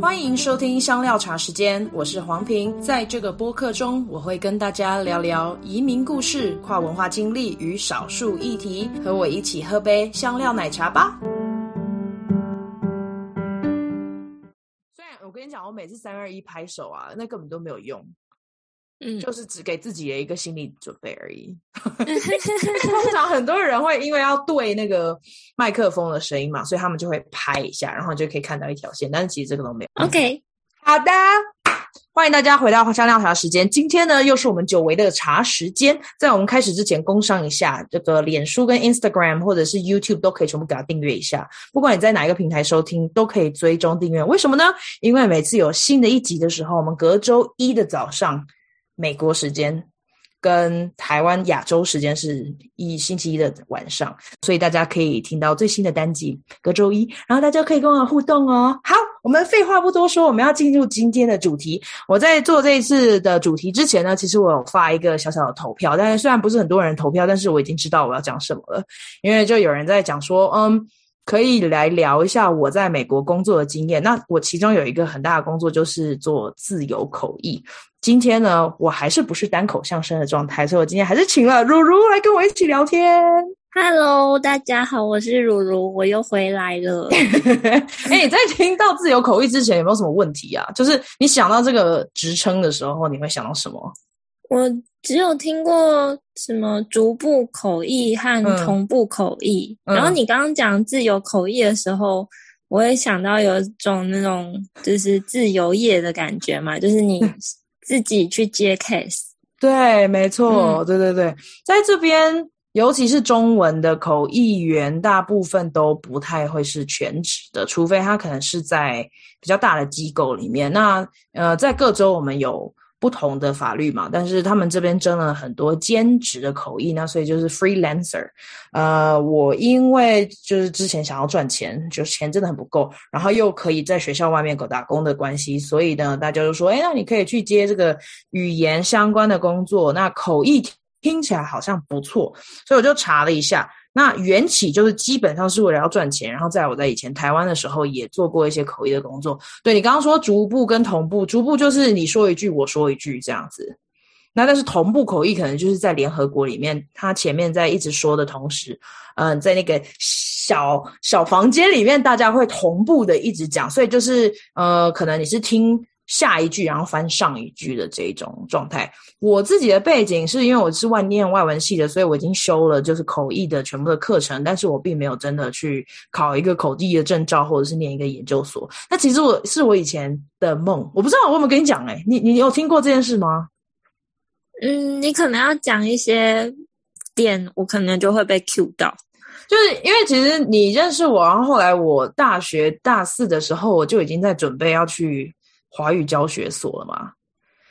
欢迎收听香料茶时间，我是黄平。在这个播客中，我会跟大家聊聊移民故事、跨文化经历与少数议题。和我一起喝杯香料奶茶吧。虽然我跟你讲，我每次三二一拍手啊，那根本都没有用。嗯，就是只给自己的一个心理准备而已。通常很多人会因为要对那个麦克风的声音嘛，所以他们就会拍一下，然后就可以看到一条线。但是其实这个都没有。OK，好的，欢迎大家回到香料茶时间。今天呢，又是我们久违的茶时间。在我们开始之前，工商一下，这个脸书跟 Instagram 或者是 YouTube 都可以全部给它订阅一下。不管你在哪一个平台收听，都可以追踪订阅。为什么呢？因为每次有新的一集的时候，我们隔周一的早上。美国时间跟台湾亚洲时间是一星期一的晚上，所以大家可以听到最新的单集，隔周一，然后大家可以跟我互动哦。好，我们废话不多说，我们要进入今天的主题。我在做这一次的主题之前呢，其实我有发一个小小的投票，但是虽然不是很多人投票，但是我已经知道我要讲什么了，因为就有人在讲说，嗯，可以来聊一下我在美国工作的经验。那我其中有一个很大的工作就是做自由口译。今天呢，我还是不是单口相声的状态，所以我今天还是请了如如来跟我一起聊天。Hello，大家好，我是如如，我又回来了。哎、欸，你在听到自由口译之前有没有什么问题啊？就是你想到这个职称的时候，你会想到什么？我只有听过什么逐步口译和同步口译，嗯、然后你刚刚讲自由口译的时候，我也想到有一种那种就是自由业的感觉嘛，就是你。自己去接 case，对，没错，嗯、对对对，在这边，尤其是中文的口译员，大部分都不太会是全职的，除非他可能是在比较大的机构里面。那呃，在各州我们有。不同的法律嘛，但是他们这边争了很多兼职的口译，那所以就是 freelancer。呃，我因为就是之前想要赚钱，就是钱真的很不够，然后又可以在学校外面搞打工的关系，所以呢，大家就说，哎，那你可以去接这个语言相关的工作，那口译听起来好像不错，所以我就查了一下。那缘起就是基本上是为了要赚钱，然后在我在以前台湾的时候也做过一些口译的工作。对，你刚刚说逐步跟同步，逐步就是你说一句我说一句这样子。那但是同步口译可能就是在联合国里面，他前面在一直说的同时，嗯，在那个小小房间里面，大家会同步的一直讲，所以就是呃，可能你是听。下一句，然后翻上一句的这种状态。我自己的背景是因为我是外念外文系的，所以我已经修了就是口译的全部的课程，但是我并没有真的去考一个口译的证照，或者是念一个研究所。那其实我是我以前的梦，我不知道我有没有跟你讲诶，你你有听过这件事吗？嗯，你可能要讲一些点，我可能就会被 cue 到，就是因为其实你认识我，然后后来我大学大四的时候，我就已经在准备要去。华语教学所了嘛？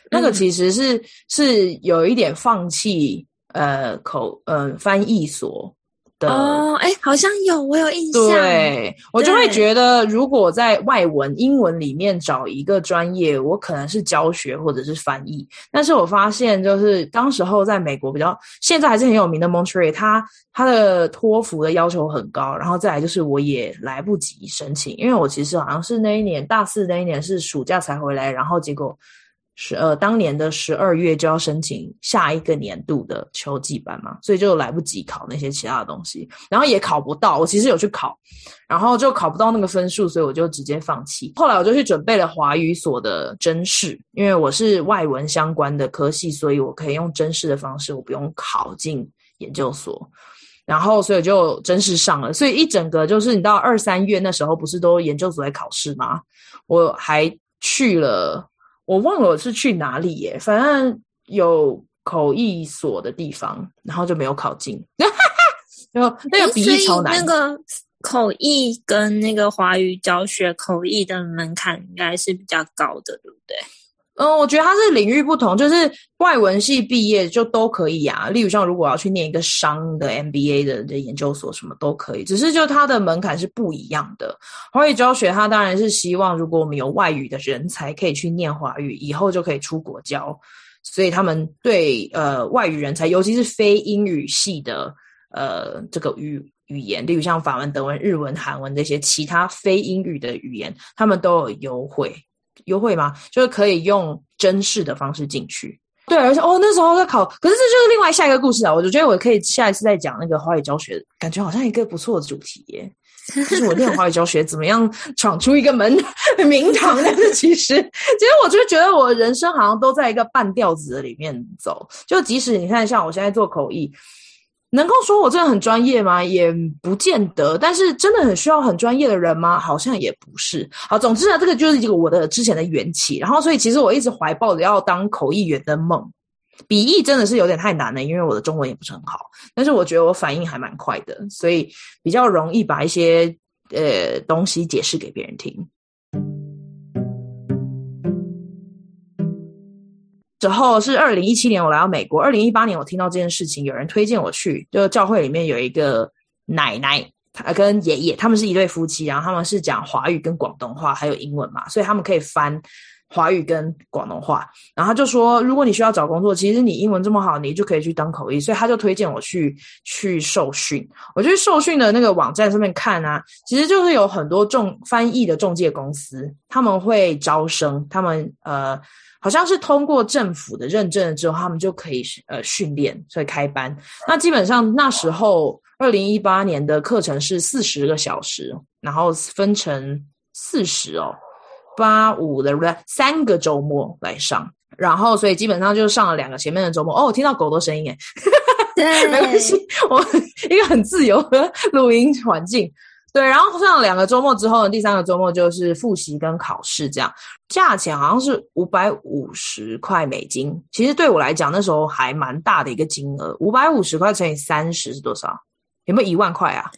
那个其实是、嗯、是有一点放弃呃口呃翻译所的哦，哎，好像有我有印象。对，我就会觉得，如果在外文英文里面找一个专业，我可能是教学或者是翻译。但是我发现，就是当时候在美国比较现在还是很有名的 Montreal，它它的托福的要求很高，然后再来就是我也来不及申请，因为我其实好像是那一年大四那一年是暑假才回来，然后结果。十呃，当年的十二月就要申请下一个年度的秋季班嘛，所以就来不及考那些其他的东西，然后也考不到。我其实有去考，然后就考不到那个分数，所以我就直接放弃。后来我就去准备了华语所的甄试，因为我是外文相关的科系，所以我可以用甄试的方式，我不用考进研究所。然后，所以就甄试上了。所以一整个就是你到二三月那时候，不是都研究所在考试吗？我还去了。我忘了我是去哪里耶，反正有口译所的地方，然后就没有考进。然后那个笔译超难。那个口译跟那个华语教学口译的门槛应该是比较高的，对不对？嗯，我觉得它是领域不同，就是外文系毕业就都可以啊。例如像如果要去念一个商的 MBA 的的研究所，什么都可以。只是就它的门槛是不一样的。华语教学它当然是希望，如果我们有外语的人才可以去念华语，以后就可以出国教。所以他们对呃外语人才，尤其是非英语系的呃这个语语言，例如像法文、德文、日文、韩文这些其他非英语的语言，他们都有优惠。优惠吗？就是可以用真试的方式进去。对，而且哦，那时候在考，可是这就是另外下一个故事啊。我就觉得我可以下一次再讲那个华语教学，感觉好像一个不错的主题耶。就是我练华语教学怎么样闯出一个门 名堂？但是其实，其实我就觉得我人生好像都在一个半吊子里面走。就即使你看，像我现在做口译。能够说我真的很专业吗？也不见得。但是真的很需要很专业的人吗？好像也不是。好，总之呢，这个就是一个我的之前的缘起。然后，所以其实我一直怀抱着要当口译员的梦。笔译真的是有点太难了，因为我的中文也不是很好。但是我觉得我反应还蛮快的，所以比较容易把一些呃东西解释给别人听。之后是二零一七年，我来到美国。二零一八年，我听到这件事情，有人推荐我去，就教会里面有一个奶奶，她跟爷爷，他们是一对夫妻，然后他们是讲华语跟广东话，还有英文嘛，所以他们可以翻华语跟广东话。然后他就说，如果你需要找工作，其实你英文这么好，你就可以去当口译。所以他就推荐我去去受训。我去受训的那个网站上面看啊，其实就是有很多中翻译的中介公司，他们会招生，他们呃。好像是通过政府的认证之后，他们就可以呃训练，所以开班。那基本上那时候二零一八年的课程是四十个小时，然后分成四十哦，八五的三个周末来上，然后所以基本上就上了两个前面的周末。哦，我听到狗的声音耶，对，没关系，我一个很自由的录音环境。对，然后上了两个周末之后呢，第三个周末就是复习跟考试，这样价钱好像是五百五十块美金。其实对我来讲，那时候还蛮大的一个金额，五百五十块乘以三十是多少？有没有一万块啊？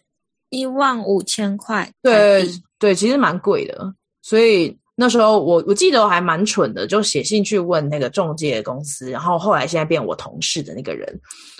一万五千块。对对，其实蛮贵的，所以。那时候我我记得我还蛮蠢的，就写信去问那个中介公司，然后后来现在变我同事的那个人，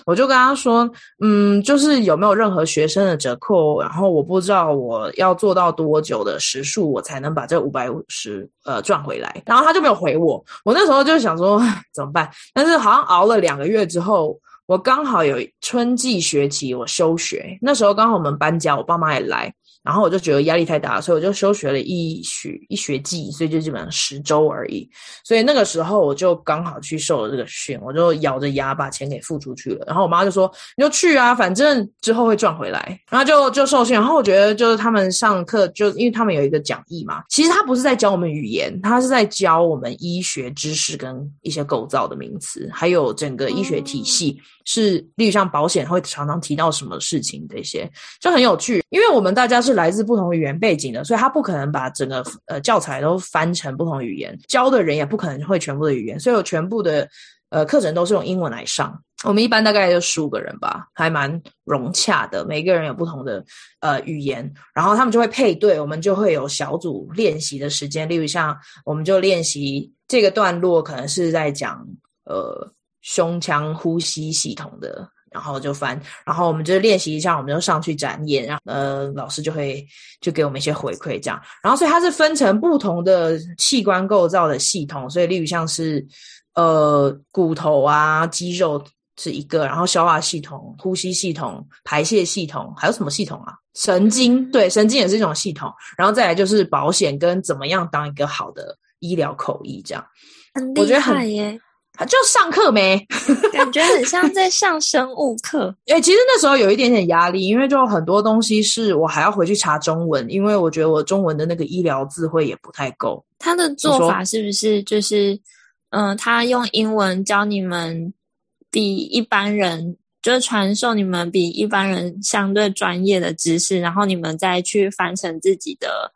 我就跟他说，嗯，就是有没有任何学生的折扣，然后我不知道我要做到多久的时数，我才能把这五百五十呃赚回来，然后他就没有回我，我那时候就想说 怎么办，但是好像熬了两个月之后，我刚好有春季学期我休学，那时候刚好我们搬家，我爸妈也来。然后我就觉得压力太大，所以我就休学了一学一学季，所以就基本上十周而已。所以那个时候我就刚好去受了这个训，我就咬着牙把钱给付出去了。然后我妈就说：“你就去啊，反正之后会赚回来。”然后就就受训。然后我觉得就是他们上课，就因为他们有一个讲义嘛，其实他不是在教我们语言，他是在教我们医学知识跟一些构造的名词，还有整个医学体系是，例如像保险会常常提到什么事情这些，就很有趣。因为我们大家是。是来自不同语言背景的，所以他不可能把整个呃教材都翻成不同语言，教的人也不可能会全部的语言，所以我全部的呃课程都是用英文来上。我们一般大概就十五个人吧，还蛮融洽的，每个人有不同的呃语言，然后他们就会配对，我们就会有小组练习的时间，例如像我们就练习这个段落，可能是在讲呃胸腔呼吸系统的。然后就翻，然后我们就练习一下，我们就上去展演，然后呃，老师就会就给我们一些回馈，这样。然后所以它是分成不同的器官构造的系统，所以例如像是呃骨头啊、肌肉是一个，然后消化系统、呼吸系统、排泄系统，还有什么系统啊？神经，对，神经也是一种系统。然后再来就是保险跟怎么样当一个好的医疗口译，这样。很厉害耶。就上课没，感觉很像在上生物课。哎，其实那时候有一点点压力，因为就很多东西是我还要回去查中文，因为我觉得我中文的那个医疗智慧也不太够。他的做法是不是就是，嗯、呃，他用英文教你们比一般人，就是传授你们比一般人相对专业的知识，然后你们再去翻成自己的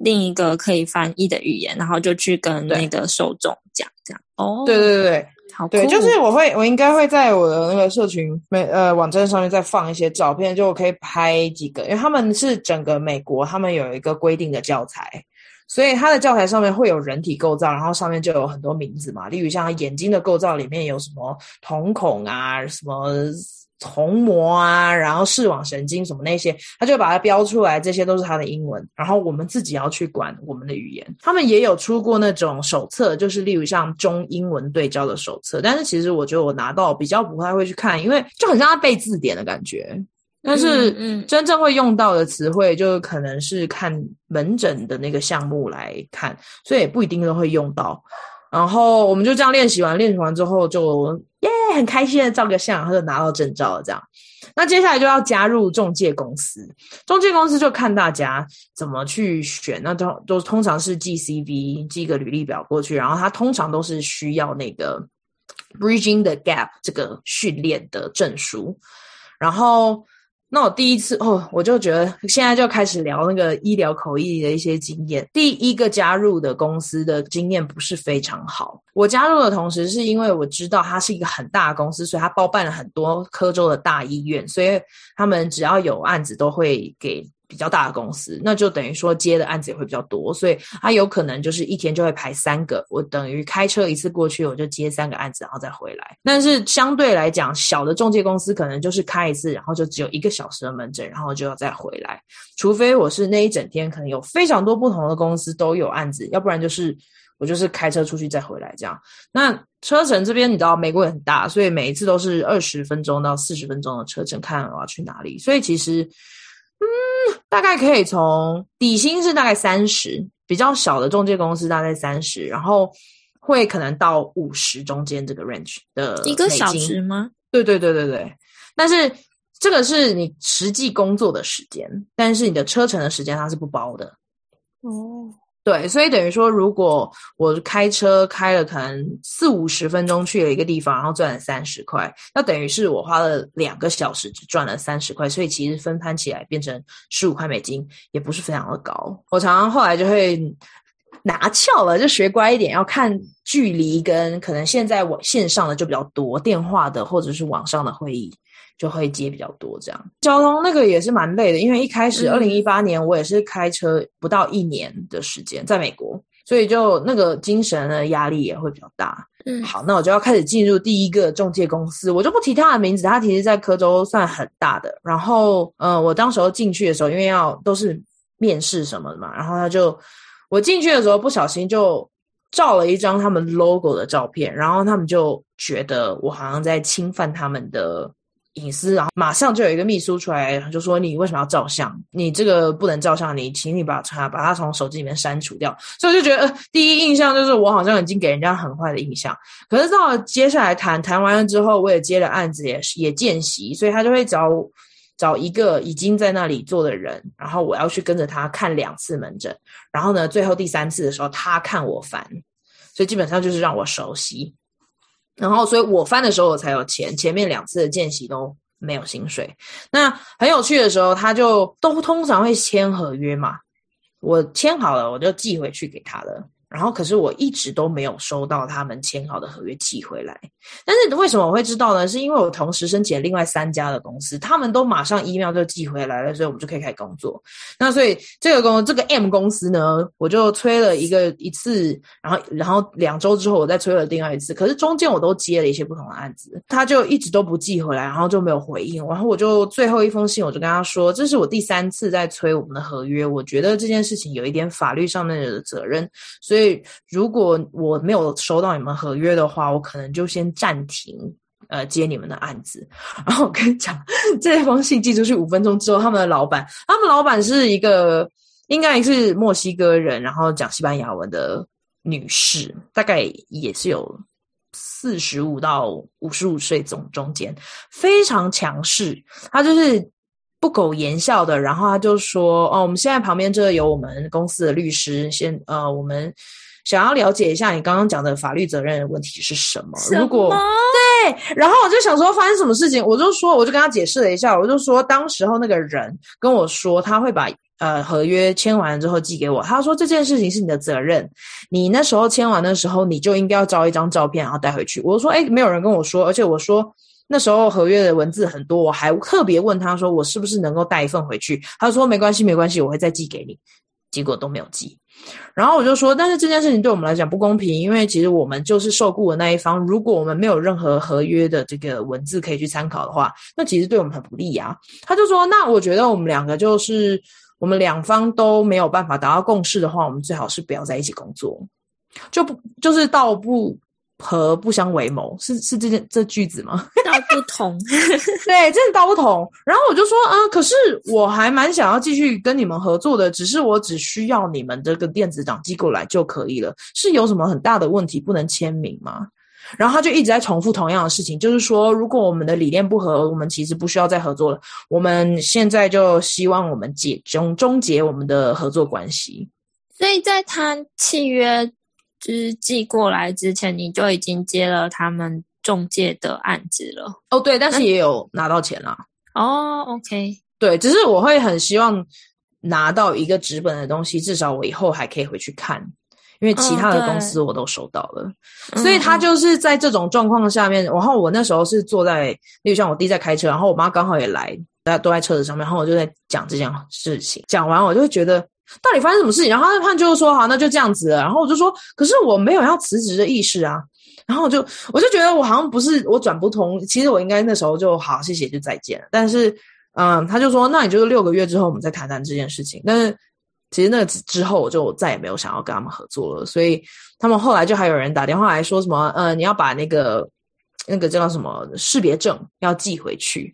另一个可以翻译的语言，然后就去跟那个受众讲这样。哦，对对对对，好，对，就是我会，我应该会在我的那个社群美呃网站上面再放一些照片，就我可以拍几个，因为他们是整个美国，他们有一个规定的教材，所以他的教材上面会有人体构造，然后上面就有很多名字嘛，例如像眼睛的构造里面有什么瞳孔啊，什么。虹膜啊，然后视网神经什么那些，他就把它标出来，这些都是他的英文。然后我们自己要去管我们的语言。他们也有出过那种手册，就是例如像中英文对焦的手册。但是其实我觉得我拿到比较不太会去看，因为就很像他背字典的感觉。但是，嗯，真正会用到的词汇，就可能是看门诊的那个项目来看，所以也不一定都会用到。然后我们就这样练习完，练习完之后就耶，很开心的照个相，然后就拿到证照了。这样，那接下来就要加入中介公司。中介公司就看大家怎么去选，那都都通常是寄 CV，寄个履历表过去，然后他通常都是需要那个 Bridging the Gap 这个训练的证书，然后。那我第一次哦，我就觉得现在就开始聊那个医疗口译的一些经验。第一个加入的公司的经验不是非常好。我加入的同时，是因为我知道它是一个很大的公司，所以它包办了很多科州的大医院，所以他们只要有案子都会给。比较大的公司，那就等于说接的案子也会比较多，所以他有可能就是一天就会排三个。我等于开车一次过去，我就接三个案子，然后再回来。但是相对来讲，小的中介公司可能就是开一次，然后就只有一个小时的门诊，然后就要再回来。除非我是那一整天可能有非常多不同的公司都有案子，要不然就是我就是开车出去再回来这样。那车程这边你知道美国也很大，所以每一次都是二十分钟到四十分钟的车程，看我要去哪里。所以其实。嗯，大概可以从底薪是大概三十，比较小的中介公司大概三十，然后会可能到五十中间这个 range 的一个小时吗？对对对对对，但是这个是你实际工作的时间，但是你的车程的时间它是不包的哦。对，所以等于说，如果我开车开了可能四五十分钟去了一个地方，然后赚了三十块，那等于是我花了两个小时只赚了三十块，所以其实分摊起来变成十五块美金，也不是非常的高。我常常后来就会拿翘了，就学乖一点，要看距离跟可能现在我线上的就比较多，电话的或者是网上的会议。就会接比较多，这样交通那个也是蛮累的，因为一开始二零一八年我也是开车不到一年的时间在美国，所以就那个精神的压力也会比较大。嗯，好，那我就要开始进入第一个中介公司，我就不提他的名字，他其实在科州算很大的。然后，呃，我当时候进去的时候，因为要都是面试什么的嘛，然后他就我进去的时候不小心就照了一张他们 logo 的照片，然后他们就觉得我好像在侵犯他们的。隐私，然后马上就有一个秘书出来，就说你为什么要照相？你这个不能照相，你请你把它把它从手机里面删除掉。所以我就觉得，第一印象就是我好像已经给人家很坏的印象。可是到了接下来谈谈完了之后，我也接了案子，也也见习，所以他就会找找一个已经在那里做的人，然后我要去跟着他看两次门诊，然后呢，最后第三次的时候他看我烦，所以基本上就是让我熟悉。然后，所以我翻的时候我才有钱，前面两次的见习都没有薪水。那很有趣的时候，他就都通常会签合约嘛，我签好了，我就寄回去给他了。然后，可是我一直都没有收到他们签好的合约寄回来。但是为什么我会知道呢？是因为我同时申请另外三家的公司，他们都马上 email 就寄回来了，所以我们就可以开始工作。那所以这个公这个 M 公司呢，我就催了一个一次，然后然后两周之后我再催了另外一次。可是中间我都接了一些不同的案子，他就一直都不寄回来，然后就没有回应。然后我就最后一封信，我就跟他说，这是我第三次在催我们的合约，我觉得这件事情有一点法律上面的责任，所以。所以，如果我没有收到你们合约的话，我可能就先暂停呃接你们的案子。然后我跟你讲，这封信寄出去五分钟之后，他们的老板，他们老板是一个应该是墨西哥人，然后讲西班牙文的女士，大概也是有四十五到五十五岁中中间，非常强势。她就是。不苟言笑的，然后他就说：“哦，我们现在旁边这有我们公司的律师，先呃，我们想要了解一下你刚刚讲的法律责任的问题是什么？什么？如果对，然后我就想说发生什么事情，我就说，我就跟他解释了一下，我就说当时候那个人跟我说他会把呃合约签完之后寄给我，他说这件事情是你的责任，你那时候签完的时候你就应该要照一张照片然后带回去。我说，诶，没有人跟我说，而且我说。”那时候合约的文字很多，我还特别问他说：“我是不是能够带一份回去？”他说：“没关系，没关系，我会再寄给你。”结果都没有寄。然后我就说：“但是这件事情对我们来讲不公平，因为其实我们就是受雇的那一方。如果我们没有任何合约的这个文字可以去参考的话，那其实对我们很不利呀。”他就说：“那我觉得我们两个就是我们两方都没有办法达到共识的话，我们最好是不要在一起工作，就不就是到不。”合不相为谋，是是这件这句子吗？道不同，对，真的道不同。然后我就说，啊、嗯，可是我还蛮想要继续跟你们合作的，只是我只需要你们这个电子档寄过来就可以了。是有什么很大的问题不能签名吗？然后他就一直在重复同样的事情，就是说，如果我们的理念不合，我们其实不需要再合作了。我们现在就希望我们解终终结我们的合作关系。所以在谈契约。就是寄过来之前，你就已经接了他们中介的案子了。哦，对，但是也有拿到钱啦。哦，OK，对，只是我会很希望拿到一个纸本的东西，至少我以后还可以回去看，因为其他的公司我都收到了。哦，所以他就是在这种状况下面，然后我那时候是坐在，例如像我弟在开车，然后我妈刚好也来，大家都在车子上面，然后我就在讲这件事情。讲完，我就会觉得。到底发生什么事情？然后他判就是说，好，那就这样子。然后我就说，可是我没有要辞职的意识啊。然后我就我就觉得我好像不是我转不通。其实我应该那时候就好，谢谢，就再见。但是，嗯，他就说，那你就是六个月之后我们再谈谈这件事情。但是其实那之后我就再也没有想要跟他们合作了。所以他们后来就还有人打电话来说什么，呃，你要把那个那个叫什么识别证要寄回去。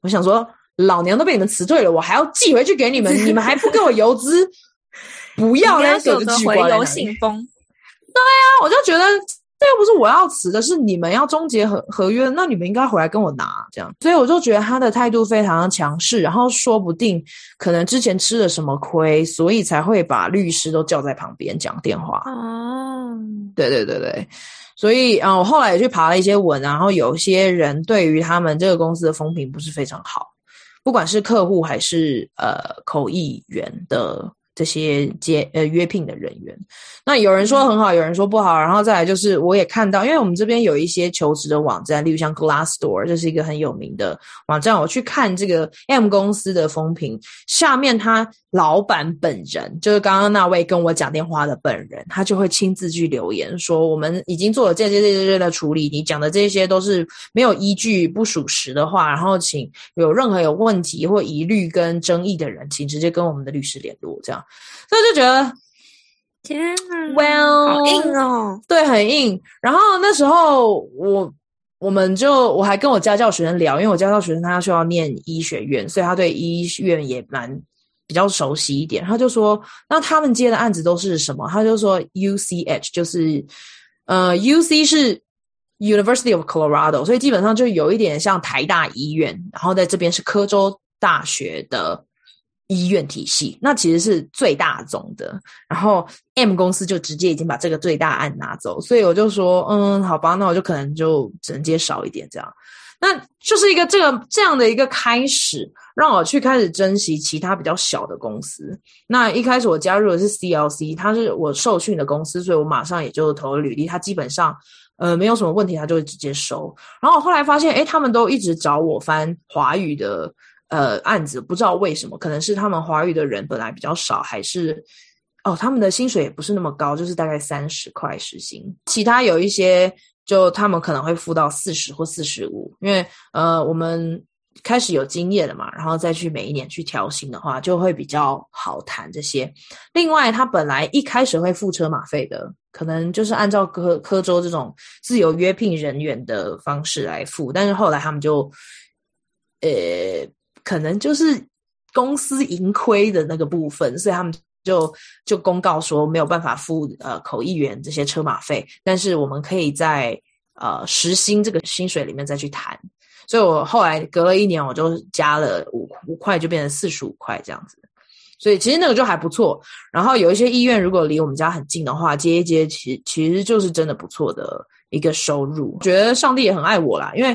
我想说。老娘都被你们辞退了，我还要寄回去给你们，你们还不给我邮资？不要那个回邮信封。对啊，我就觉得这又不是我要辞的，是你们要终结合合约，那你们应该回来跟我拿这样。所以我就觉得他的态度非常的强势，然后说不定可能之前吃了什么亏，所以才会把律师都叫在旁边讲电话。哦，对对对对，所以啊，我后来也去爬了一些文，然后有些人对于他们这个公司的风评不是非常好。不管是客户还是呃口译员的这些接呃约聘的人员，那有人说很好，有人说不好，然后再来就是我也看到，因为我们这边有一些求职的网站，例如像 Glassdoor，这是一个很有名的网站，我去看这个 M 公司的风评，下面他。老板本人就是刚刚那位跟我讲电话的本人，他就会亲自去留言说：“我们已经做了这些这些这的处理，你讲的这些都是没有依据、不属实的话。然后，请有任何有问题或疑虑跟争议的人，请直接跟我们的律师联络。”这样，所以就觉得天啊，Well，好硬哦，对，很硬。然后那时候我我们就我还跟我家教学生聊，因为我家教学生他需要念医学院，所以他对医院也蛮。比较熟悉一点，他就说，那他们接的案子都是什么？他就说，UCH 就是，呃，UC 是 University of Colorado，所以基本上就有一点像台大医院，然后在这边是科州大学的医院体系，那其实是最大宗的。然后 M 公司就直接已经把这个最大案拿走，所以我就说，嗯，好吧，那我就可能就只能接少一点这样。那就是一个这个这样的一个开始，让我去开始珍惜其他比较小的公司。那一开始我加入的是 CLC，它是我受训的公司，所以我马上也就投了履历。他基本上呃没有什么问题，他就会直接收。然后我后来发现，诶，他们都一直找我翻华语的呃案子，不知道为什么，可能是他们华语的人本来比较少，还是哦他们的薪水也不是那么高，就是大概三十块时薪。其他有一些。就他们可能会付到四十或四十五，因为呃，我们开始有经验了嘛，然后再去每一年去调薪的话，就会比较好谈这些。另外，他本来一开始会付车马费的，可能就是按照科科州这种自由约聘人员的方式来付，但是后来他们就，呃，可能就是公司盈亏的那个部分，所以他们。就就公告说没有办法付呃口译员这些车马费，但是我们可以在呃时薪这个薪水里面再去谈。所以我后来隔了一年，我就加了五五块，就变成四十五块这样子。所以其实那个就还不错。然后有一些医院如果离我们家很近的话，接一接其实其实就是真的不错的一个收入。觉得上帝也很爱我啦，因为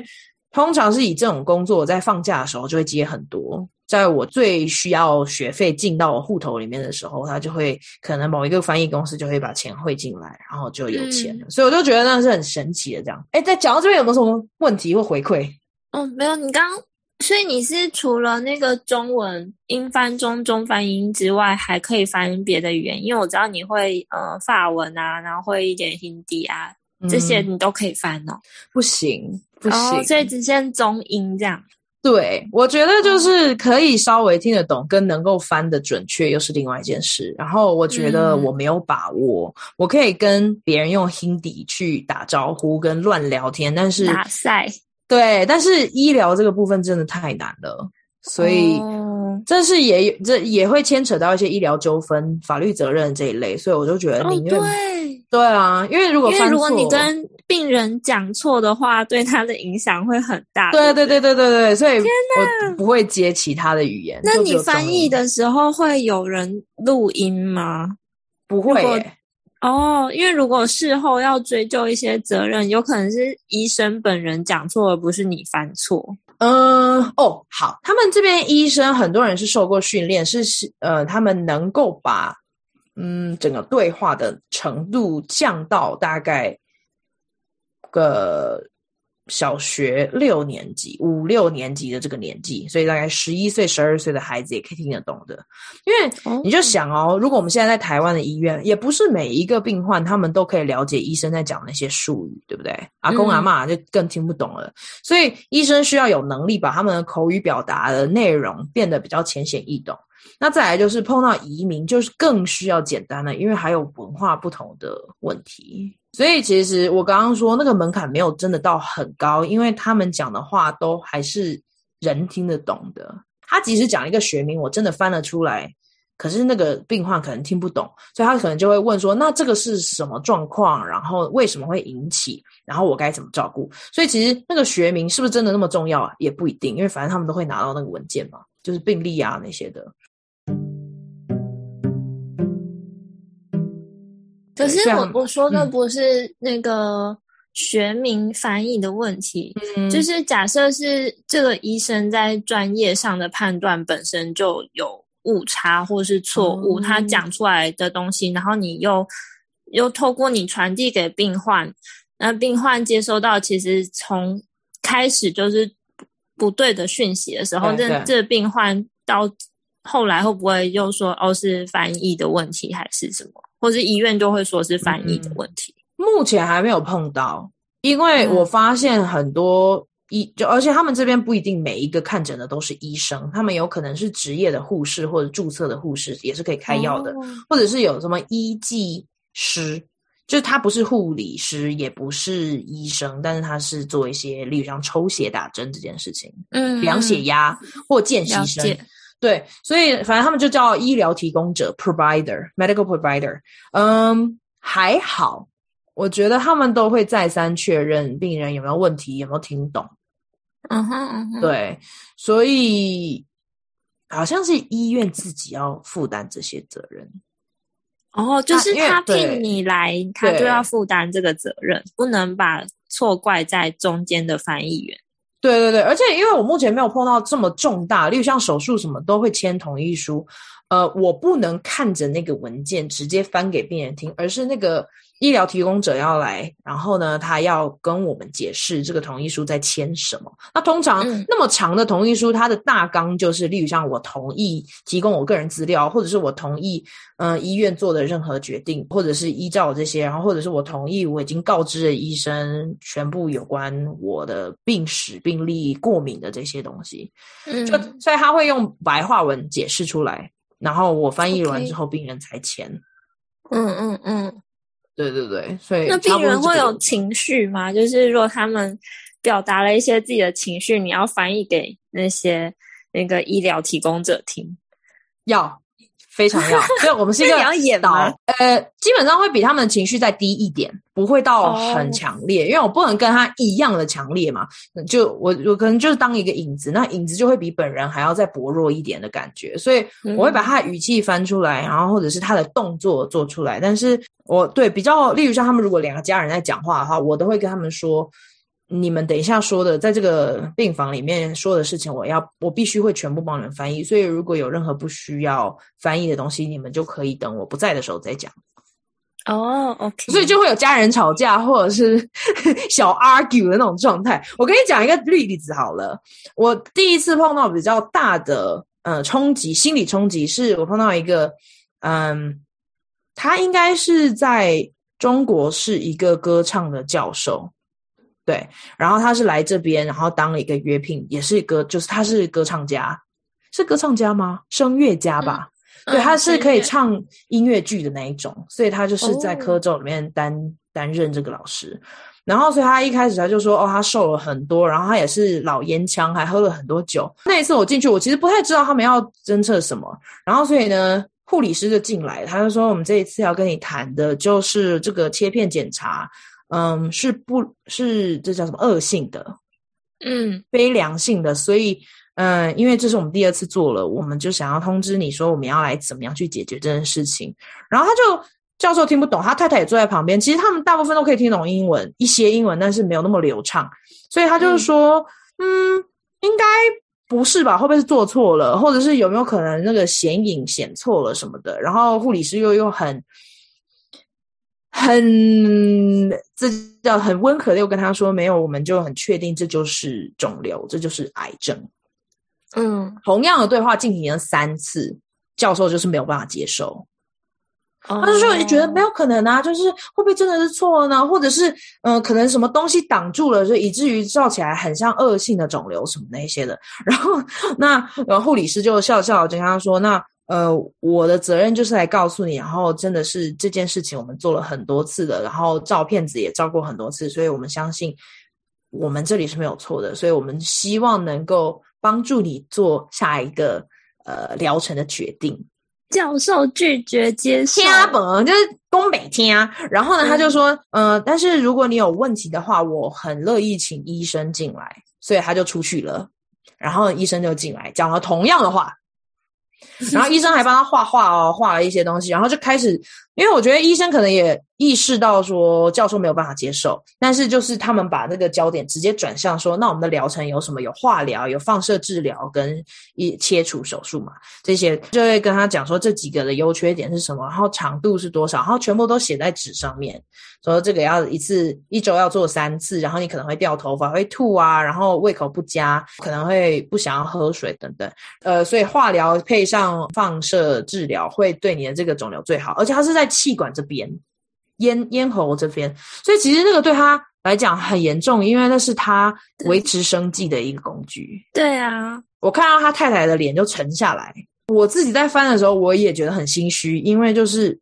通常是以这种工作在放假的时候就会接很多。在我最需要学费进到我户头里面的时候，他就会可能某一个翻译公司就会把钱汇进来，然后就有钱了。嗯、所以我就觉得那是很神奇的这样。哎，在讲到这边有没有什么问题或回馈？嗯，没有。你刚刚，所以你是除了那个中文英翻中、中翻英之外，还可以翻别的语言？因为我知道你会呃法文啊，然后会一点 Hindi 啊，这些你都可以翻哦。不行，不行，哦、所以只限中英这样。对，我觉得就是可以稍微听得懂，跟能够翻的准确又是另外一件事。然后我觉得我没有把握，嗯、我可以跟别人用 Hindi 去打招呼跟乱聊天，但是打赛对，但是医疗这个部分真的太难了，所以这是也这也会牵扯到一些医疗纠纷、法律责任这一类，所以我就觉得宁愿、哦、对对啊，因为如果因为，如果你跟病人讲错的话，对他的影响会很大。对对对对对对，所以我不会接其他的语言。那你翻译的时候会有人录音吗？不会耶。哦，因为如果事后要追究一些责任，有可能是医生本人讲错，而不是你犯错。嗯，哦，好，他们这边医生很多人是受过训练，是是呃，他们能够把嗯整个对话的程度降到大概。个小学六年级、五六年级的这个年纪，所以大概十一岁、十二岁的孩子也可以听得懂的。因为你就想哦，如果我们现在在台湾的医院，也不是每一个病患他们都可以了解医生在讲那些术语，对不对？阿公阿妈就更听不懂了。嗯。所以医生需要有能力把他们的口语表达的内容变得比较浅显易懂。那再来就是碰到移民，就是更需要简单的，因为还有文化不同的问题。所以其实我刚刚说那个门槛没有真的到很高，因为他们讲的话都还是人听得懂的。他即使讲一个学名，我真的翻了出来，可是那个病患可能听不懂，所以他可能就会问说：“那这个是什么状况？然后为什么会引起？然后我该怎么照顾？”所以其实那个学名是不是真的那么重要啊？也不一定，因为反正他们都会拿到那个文件嘛，就是病历啊那些的。可是我我说的不是那个学名翻译的问题，嗯，就是假设是这个医生在专业上的判断本身就有误差或是错误，嗯，他讲出来的东西，然后你又又透过你传递给病患，那病患接收到其实从开始就是不对的讯息的时候，这这病患到后来会不会又说哦是翻译的问题还是什么？或是医院就会说是翻译的问题，嗯，目前还没有碰到，因为我发现很多医就，而且他们这边不一定每一个看诊的都是医生，他们有可能是职业的护士或者注册的护士，也是可以开药的，哦，或者是有什么医技师，就是他不是护理师，也不是医生，但是他是做一些，例如像抽血打针这件事情，嗯，量血压或见习生。对，所以反正他们就叫医疗提供者 （provider），medical provider。嗯，还好，我觉得他们都会再三确认病人有没有问题，有没有听懂。嗯哼，嗯哼，对，所以好像是医院自己要负担这些责任。哦，就是他聘你来，他就要负担这个责任，不能把错怪在中间的翻译员。对对对，而且因为我目前没有碰到这么重大，例如像手术什么都会签同意书，呃，我不能看着那个文件直接翻给病人听，而是那个。医疗提供者要来，然后呢，他要跟我们解释这个同意书在签什么。那通常那么长的同意书，它的大纲就是，例如像我同意提供我个人资料，或者是我同意，嗯、呃，医院做的任何决定，或者是依照这些，然后或者是我同意我已经告知了医生全部有关我的病史、病历、过敏的这些东西。嗯，就所以他会用白话文解释出来，然后我翻译完之后，病人才签。嗯嗯嗯。对对对，所以那病人会有情绪吗？就是如果他们表达了一些自己的情绪，你要翻译给那些那个医疗提供者听，要。非常要，所以我们是一个导，呃，基本上会比他们的情绪再低一点，不会到很强烈，oh. 因为我不能跟他一样的强烈嘛。就我我可能就是当一个影子，那影子就会比本人还要再薄弱一点的感觉，所以我会把他的语气翻出来，然后或者是他的动作做出来。但是我对比较，例如像他们如果两个家人在讲话的话，我都会跟他们说。你们等一下说的，在这个病房里面说的事情，我要我必须会全部帮你们翻译。所以如果有任何不需要翻译的东西，你们就可以等我不在的时候再讲。哦、oh，OK。所以就会有家人吵架或者是 小 argue 的那种状态。我跟你讲一个例子好了，我第一次碰到比较大的呃冲击，心理冲击，是我碰到一个嗯，他应该是在中国是一个歌唱的教授。对，然后他是来这边，然后当了一个约聘，也是歌，就是他是歌唱家，是歌唱家吗？声乐家吧？嗯、对，他是可以唱音乐剧的那一种，所以他就是在科州里面担、哦、担任这个老师。然后，所以他一开始他就说，哦，他瘦了很多，然后他也是老烟枪，还喝了很多酒。那一次我进去，我其实不太知道他们要侦测什么，然后所以呢，护理师就进来，他就说，我们这一次要跟你谈的就是这个切片检查。嗯，是不，是这叫什么恶性的，嗯，非良性的，所以，嗯，因为这是我们第二次做了，我们就想要通知你说，我们要来怎么样去解决这件事情。然后他就教授听不懂，他太太也坐在旁边，其实他们大部分都可以听懂英文，一些英文，但是没有那么流畅，所以他就是说，嗯，嗯，应该不是吧？会不会是做错了，或者是有没有可能那个显影显错了什么的？然后护理师又又很。很，这叫很温和的又跟他说，没有，我们就很确定这就是肿瘤，这就是癌症。嗯，同样的对话进行了三次，教授就是没有办法接受。他就说你觉得没有可能啊，就是会不会真的是错了呢？或者是嗯、呃，可能什么东西挡住了，就以至于照起来很像恶性的肿瘤什么那些的。然后那然后护理师就笑笑就跟他说那。呃，我的责任就是来告诉你，然后真的是这件事情我们做了很多次的，然后照片子也照过很多次，所以我们相信我们这里是没有错的，所以我们希望能够帮助你做下一个呃疗程的决定。教授拒绝接受，天啊本就是东北天啊。然后呢，他就说，嗯、呃，但是如果你有问题的话，我很乐意请医生进来，所以他就出去了，然后医生就进来讲了同样的话。然后医生还帮他画画哦，画了一些东西，然后就开始，因为我觉得医生可能也意识到说教授没有办法接受，但是就是他们把那个焦点直接转向说，那我们的疗程有什么？有化疗，有放射治疗跟一切除手术嘛，这些就会跟他讲说这几个的优缺点是什么，然后长度是多少，然后全部都写在纸上面，说这个要一次一周要做三次，然后你可能会掉头发、会吐啊，然后胃口不佳，可能会不想要喝水等等，呃，所以化疗配上放射治疗会对你的这个肿瘤最好，而且它是在气管这边。咽咽喉这边，所以其实那个对他来讲很严重，因为那是他维持生计的一个工具。对啊，我看到他太太的脸就沉下来。我自己在翻的时候，我也觉得很心虚，因为就是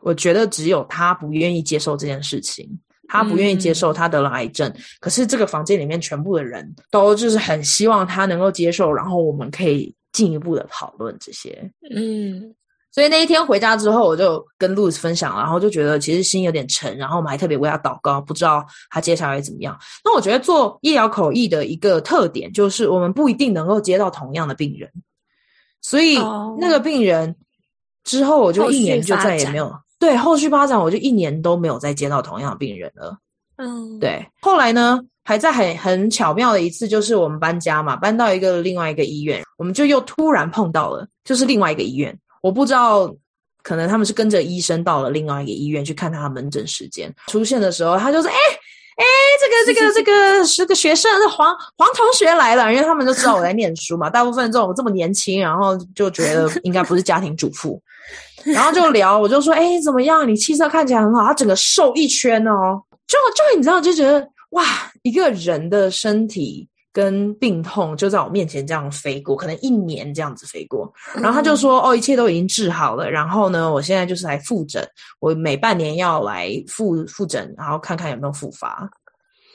我觉得只有他不愿意接受这件事情，他不愿意接受他得了癌症。嗯。可是这个房间里面全部的人都就是很希望他能够接受，然后我们可以进一步的讨论这些。嗯。所以那一天回家之后，我就跟露丝分享，然后就觉得其实心有点沉，然后我们还特别为他祷告，不知道他接下来会怎么样。那我觉得做医疗口译的一个特点就是，我们不一定能够接到同样的病人，所以那个病人之后我就一年就再也没有对后续发展，我就一年都没有再接到同样的病人了。嗯，对。后来呢，还在很很巧妙的一次，就是我们搬家嘛，搬到一个另外一个医院，我们就又突然碰到了，就是另外一个医院。我不知道，可能他们是跟着医生到了另外一个医院去看他的门诊时间。出现的时候，他就说：“哎哎，这个这个这个是个学生，是黄黄同学来了。”因为他们都知道我在念书嘛，大部分这种这么年轻，然后就觉得应该不是家庭主妇，然后就聊。我就说：“哎，怎么样？你气色看起来很好。”他整个瘦一圈哦，就就你知道，就觉得哇，一个人的身体。跟病痛就在我面前这样飞过，可能一年这样子飞过，然后他就说：“哦，一切都已经治好了。”然后呢，我现在就是来复诊，我每半年要来复复诊，然后看看有没有复发。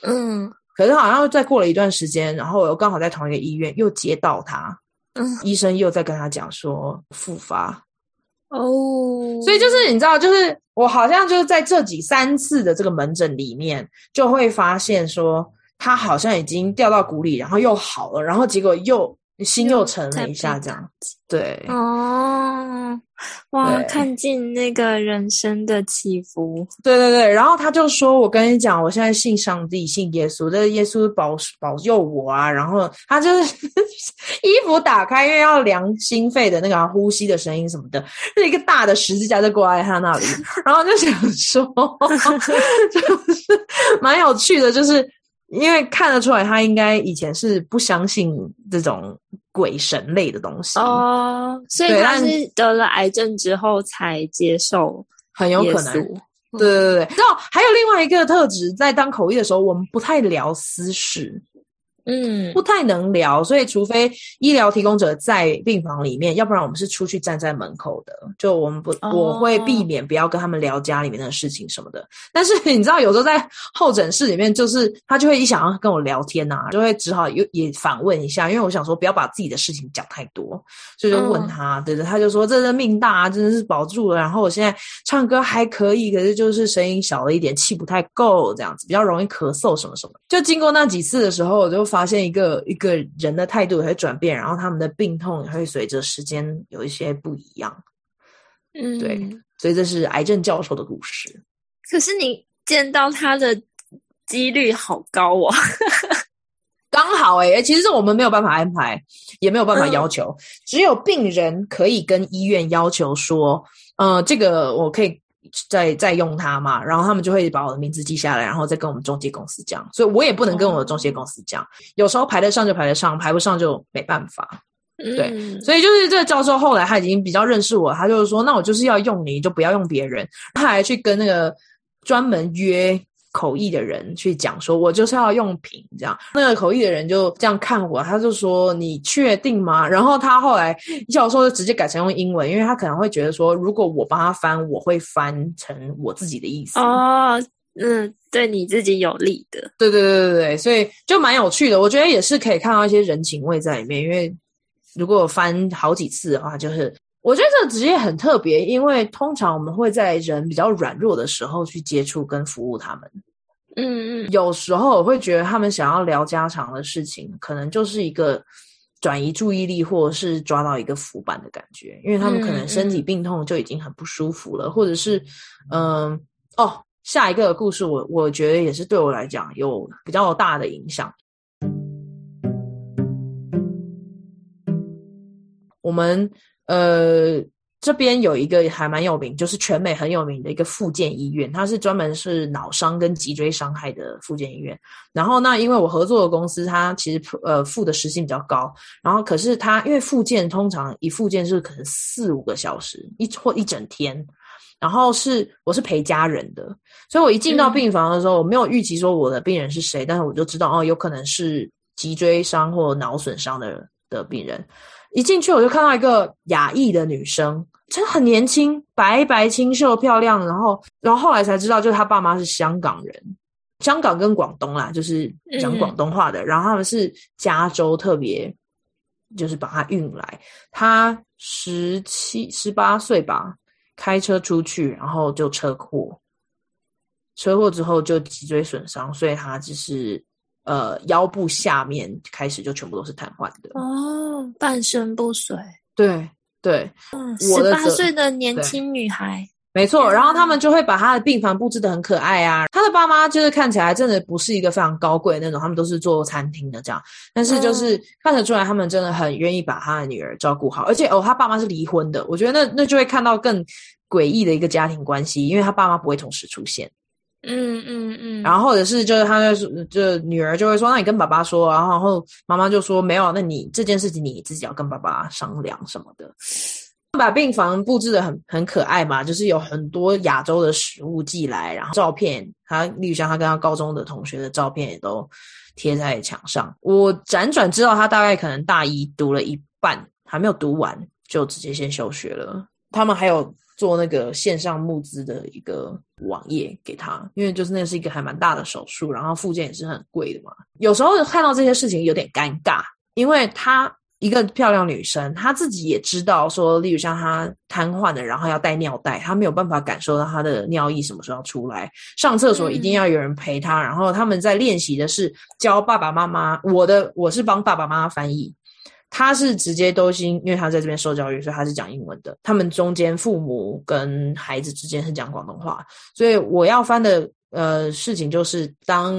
嗯，可是好像再过了一段时间，然后我又刚好在同一个医院又接到他，嗯，医生又在跟他讲说复发。哦，所以就是你知道，就是我好像就是在这几三次的这个门诊里面，就会发现说。他好像已经掉到谷里，然后又好了，然后结果又心又沉了一下，这样子。对哦，哇，看尽那个人生的起伏。对对对，然后他就说：“我跟你讲，我现在信上帝，信耶稣，这耶稣保保佑我啊。”然后他就是 衣服打开，因为要量心肺的那个呼吸的声音什么的，是一个大的十字架就挂在他那里，然后就想说，就是蛮有趣的，就是。因为看得出来，他应该以前是不相信这种鬼神类的东西哦，所以他是得了癌症之后才接受，很有可能。对对对对。然后还有另外一个特质，在当口译的时候，我们不太聊私事。嗯，不太能聊，所以除非医疗提供者在病房里面，要不然我们是出去站在门口的。就我们不，哦、我会避免不要跟他们聊家里面的事情什么的。但是你知道，有时候在候诊室里面，就是他就会一想要跟我聊天呐、啊，就会只好又也反问一下，因为我想说不要把自己的事情讲太多，所以就问他，对，他就说这是命大啊，真的是保住了。然后我现在唱歌还可以，可是就是声音小了一点，气不太够，这样子比较容易咳嗽什么什么。就经过那几次的时候，我就发。发现一个一个人的态度也会转变，然后他们的病痛也会随着时间有一些不一样。嗯，对，所以这是癌症教授的故事。可是你见到他的几率好高哦，刚好哎、欸，其实是我们没有办法安排，也没有办法要求，嗯、只有病人可以跟医院要求说，呃，这个我可以。再再用它嘛，然后他们就会把我的名字记下来，然后再跟我们中介公司讲，所以我也不能跟我的中介公司讲。哦、有时候排得上就排得上，排不上就没办法。嗯、对，所以就是这个教授后来他已经比较认识我，他就是说，那我就是要用你，就不要用别人。他还去跟那个专门约。口译的人去讲说，我就是要用品这样。那个口译的人就这样看我，他就说：“你确定吗？”然后他后来教授就直接改成用英文，因为他可能会觉得说，如果我帮他翻，我会翻成我自己的意思。哦，嗯，对你自己有利的。对对对对对，所以就蛮有趣的。我觉得也是可以看到一些人情味在里面，因为如果翻好几次的话，就是我觉得这个职业很特别，因为通常我们会在人比较软弱的时候去接触跟服务他们。嗯嗯，有时候我会觉得他们想要聊家常的事情，可能就是一个转移注意力，或者是抓到一个浮板的感觉，因为他们可能身体病痛就已经很不舒服了，嗯嗯、或者是嗯哦，下一个故事我我觉得也是对我来讲有比较大的影响。我们呃。这边有一个还蛮有名，就是全美很有名的一个复健医院，它是专门是脑伤跟脊椎伤害的复健医院。然后那因为我合作的公司，它其实呃付的时薪比较高，然后可是它因为复健通常一复健是可能四五个小时一或一整天，然后是我是陪家人的，所以我一进到病房的时候，嗯、我没有预期说我的病人是谁，但是我就知道哦，有可能是脊椎伤或脑损伤的的病人。一进去我就看到一个亚裔的女生，真的很年轻，白白清秀漂亮。然后，然后后来才知道，就是他爸妈是香港人，香港跟广东啦，就是讲广东话的。嗯、然后他们是加州特别，就是把他运来。他十七、十八岁吧，开车出去，然后就车祸，车祸之后就脊椎损伤，所以他就是。呃，腰部下面开始就全部都是瘫痪的哦，半身不遂。对对，嗯，十八岁的年轻女孩，没错。然后他们就会把她的病房布置的很可爱啊。她的爸妈就是看起来真的不是一个非常高贵的那种，他们都是做餐厅的这样，但是就是看得出来，他们真的很愿意把他的女儿照顾好。而且哦，他爸妈是离婚的，我觉得那那就会看到更诡异的一个家庭关系，因为他爸妈不会同时出现。嗯嗯嗯，嗯然后或者是就是他就说，就女儿就会说，那你跟爸爸说，然后然后妈妈就说没有，那你这件事情你自己要跟爸爸商量什么的。把病房布置的很很可爱嘛，就是有很多亚洲的食物寄来，然后照片，他例如像他跟他高中的同学的照片也都贴在墙上。我辗转知道他大概可能大一读了一半，还没有读完就直接先休学了。他们还有。做那个线上募资的一个网页给他，因为就是那是一个还蛮大的手术，然后附件也是很贵的嘛。有时候看到这些事情有点尴尬，因为她一个漂亮女生，她自己也知道说，例如像她瘫痪了，然后要带尿袋，她没有办法感受到她的尿意什么时候要出来，上厕所一定要有人陪她。嗯、然后他们在练习的是教爸爸妈妈，我的我是帮爸爸妈妈翻译。他是直接都是因为他在这边受教育，所以他是讲英文的。他们中间父母跟孩子之间是讲广东话，所以我要翻的呃事情就是，当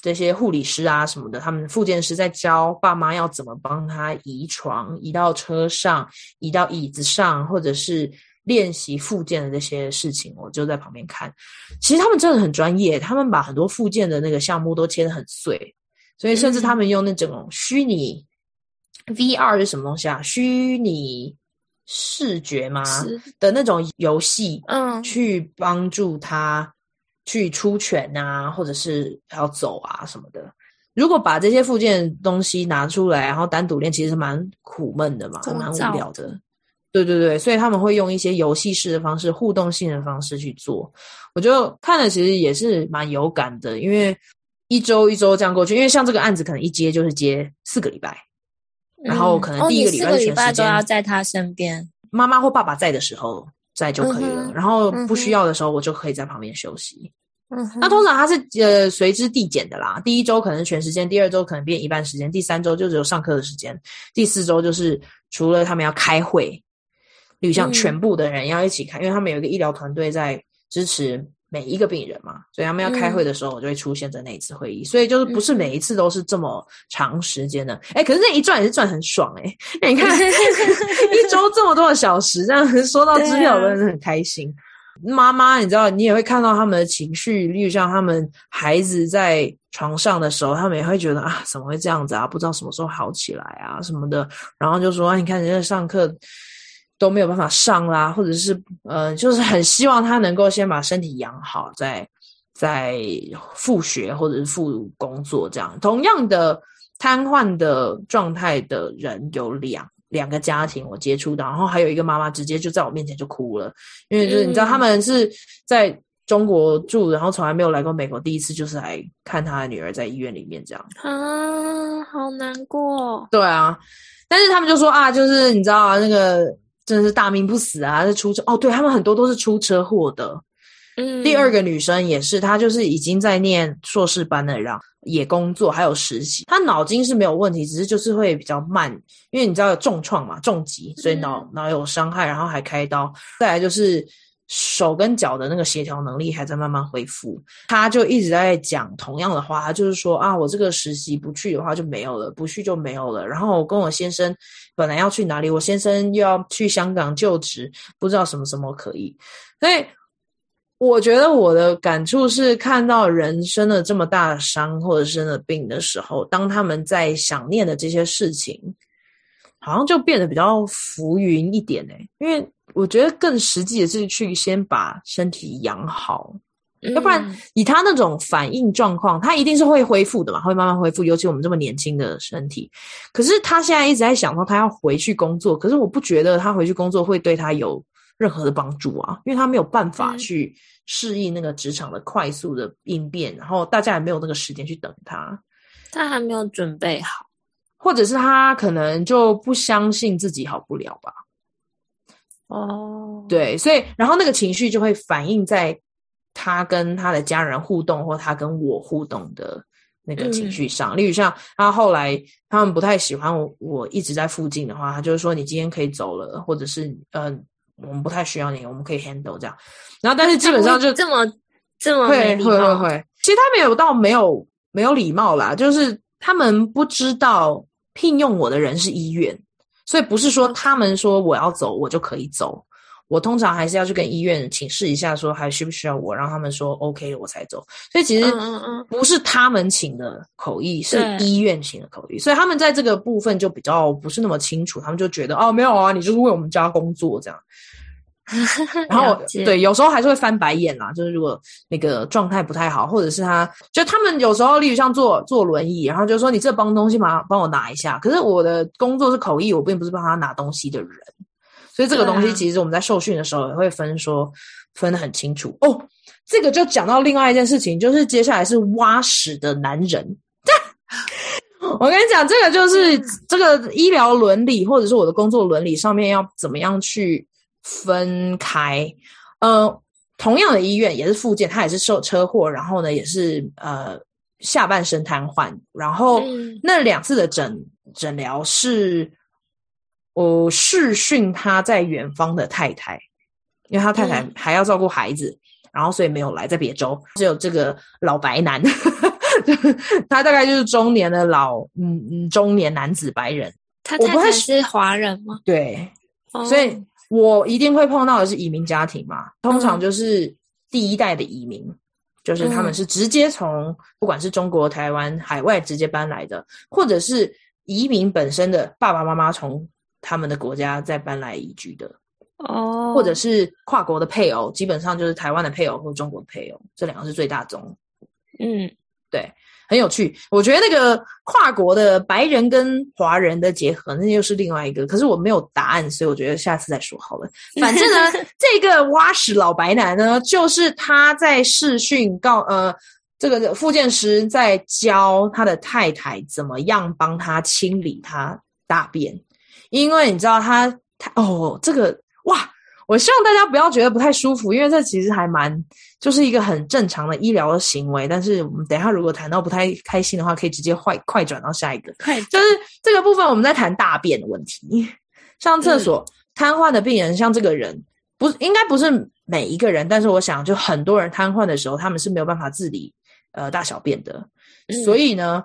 这些护理师啊什么的，他们复健师在教爸妈要怎么帮他移床，移到车上，移到椅子上，或者是练习复健的这些事情，我就在旁边看。其实他们真的很专业，他们把很多复健的那个项目都切得很碎，所以甚至他们用那种虚拟。VR 是什么东西啊？虚拟视觉吗的那种游戏，嗯，去帮助他去出拳啊，或者是要走啊什么的。如果把这些附件东西拿出来，然后单独练，其实是蛮苦闷的嘛，蛮无聊的。对对对，所以他们会用一些游戏式的方式、互动性的方式去做。我就看了，其实也是蛮有感的，因为一周一周这样过去，因为像这个案子，可能一接就是接四个礼拜，然后可能第一个礼拜全时间都要在他身边，妈妈或爸爸在的时候在就可以了，然后不需要的时候，我就可以在旁边休息。嗯，那通常它是呃随之递减的啦。第一周可能是全时间，第二周可能变一半时间，第三周就只有上课的时间，第四周就是除了他们要开会，例如像全部的人要一起开，嗯、因为他们有一个医疗团队在支持每一个病人嘛，所以他们要开会的时候，我就会出现在那一次会议。嗯、所以就是不是每一次都是这么长时间的。哎、欸，可是那一转也是转很爽哎、欸。那你看 一周这么多个小时，这样收到支票真的是很开心。妈妈，你知道，你也会看到他们的情绪，例如像他们孩子在床上的时候，他们也会觉得啊，怎么会这样子啊？不知道什么时候好起来啊，什么的。然后就说，啊，你看人家上课都没有办法上啦，或者是，呃，就是很希望他能够先把身体养好，再再复学或者是复工作这样。同样的瘫痪的状态的人有两。两个家庭我接触到，然后还有一个妈妈直接就在我面前就哭了，因为就是你知道他们是在中国住，然后从来没有来过美国，第一次就是来看他的女儿在医院里面这样啊，好难过。对啊，但是他们就说啊，就是你知道啊，那个真的是大命不死啊，是出车哦，对他们很多都是出车祸的。嗯，第二个女生也是，她就是已经在念硕士班了，然后也工作，还有实习。她脑筋是没有问题，只是就是会比较慢，因为你知道有重创嘛，重疾，所以脑脑有伤害，然后还开刀。再来就是手跟脚的那个协调能力还在慢慢恢复。他就一直在讲同样的话，他就是说啊，我这个实习不去的话就没有了，不去就没有了。然后我跟我先生本来要去哪里，我先生又要去香港就职，不知道什么什么可以，所以。我觉得我的感触是，看到人生了这么大的伤或者生了病的时候，当他们在想念的这些事情，好像就变得比较浮云一点呢。因为我觉得更实际的是去先把身体养好，嗯、要不然以他那种反应状况，他一定是会恢复的嘛，会慢慢恢复。尤其我们这么年轻的身体，可是他现在一直在想说他要回去工作，可是我不觉得他回去工作会对他有任何的帮助啊，因为他没有办法去适应那个职场的快速的应变，然后大家也没有那个时间去等他，他还没有准备好，或者是他可能就不相信自己好不了吧。哦，对，所以然后那个情绪就会反映在他跟他的家人互动，或他跟我互动的那个情绪上。嗯、例如像他后来他们不太喜欢我，我一直在附近的话，他就是说你今天可以走了，或者是嗯。呃我们不太需要你，我们可以 handle 这样。然后，但是基本上就这么这么会会会会。其实他没有到没有没有礼貌啦，就是他们不知道聘用我的人是医院，所以不是说他们说我要走我就可以走。我通常还是要去跟医院请示一下，说还需不需要我，让他们说 OK 我才走。所以其实不是他们请的口译，是医院请的口译。所以他们在这个部分就比较不是那么清楚，他们就觉得哦没有啊，你就是为我们家工作这样。然后对，有时候还是会翻白眼啦。就是如果那个状态不太好，或者是他，就他们有时候，例如像坐坐轮椅，然后就说你这帮东西嘛，帮我拿一下。可是我的工作是口译，我并不是帮他拿东西的人。所以这个东西其实我们在受训的时候也会分说分得很清楚哦。这个就讲到另外一件事情，就是接下来是挖屎的男人。我跟你讲，这个就是这个医疗伦理，或者是我的工作伦理上面要怎么样去。分开，呃，同样的医院也是复健，他也是受车祸，然后呢，也是呃下半身瘫痪，然后那两次的诊诊疗是，我视讯他在远方的太太，因为他太太还要照顾孩子，嗯、然后所以没有来，在别州，只有这个老白男，他大概就是中年的老嗯嗯中年男子白人，他太太是华人吗？对，所以。哦我一定会碰到的是移民家庭嘛，通常就是第一代的移民，嗯、就是他们是直接从不管是中国、台湾、海外直接搬来的，或者是移民本身的爸爸妈妈从他们的国家再搬来移居的。哦，或者是跨国的配偶，基本上就是台湾的配偶或中国的配偶，这两个是最大宗。嗯，对，很有趣。我觉得那个跨国的白人跟华人的结合，那又是另外一个。可是我没有答案，所以我觉得下次再说好了。反正呢，这个挖屎老白男呢，就是他在视讯告呃。这个复健师在教他的太太怎么样帮他清理他大便，因为你知道他他哦，这个哇，我希望大家不要觉得不太舒服，因为这其实还蛮就是一个很正常的医疗的行为。但是我们等一下如果谈到不太开心的话，可以直接快快转到下一个。快，就是这个部分我们在谈大便的问题，上厕所瘫痪的病人，像这个人不应该不是每一个人，但是我想就很多人瘫痪的时候，他们是没有办法自理。呃，大小便的，所以呢，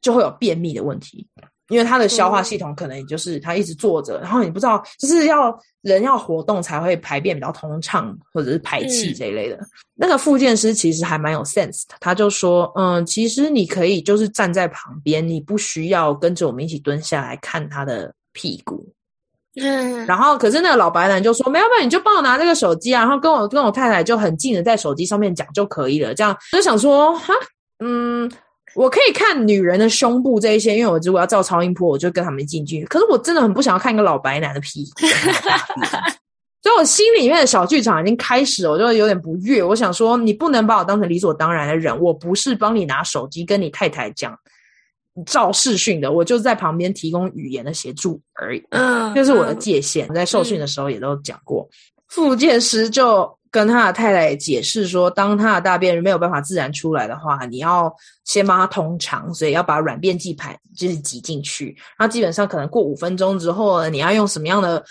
就会有便秘的问题，因为他的消化系统可能也就是他一直坐着，然后你不知道，就是要人要活动才会排便比较通畅，或者是排气这一类的。那个复健师其实还蛮有 sense 的，他就说，嗯，其实你可以就是站在旁边，你不需要跟着我们一起蹲下来看他的屁股。嗯，然后可是那个老白男就说，没有没有，你就帮我拿这个手机啊，然后跟我跟我太太就很近的在手机上面讲就可以了。这样就想说，哈，嗯，我可以看女人的胸部这一些，因为我如果要照超音波，我就跟他们进去。可是我真的很不想要看一个老白男的屁，所以我心里面的小剧场已经开始了，我就有点不悦。我想说，你不能把我当成理所当然的人，我不是帮你拿手机跟你太太讲。照视讯的，我就在旁边提供语言的协助而已。嗯，这是我的界限。我在受训的时候也都讲过，复健师就跟他的太太解释说，当他的大便没有办法自然出来的话，你要先帮他通肠，所以要把软便剂排就是挤进去。然后基本上可能过五分钟之后呢，你要用什么样的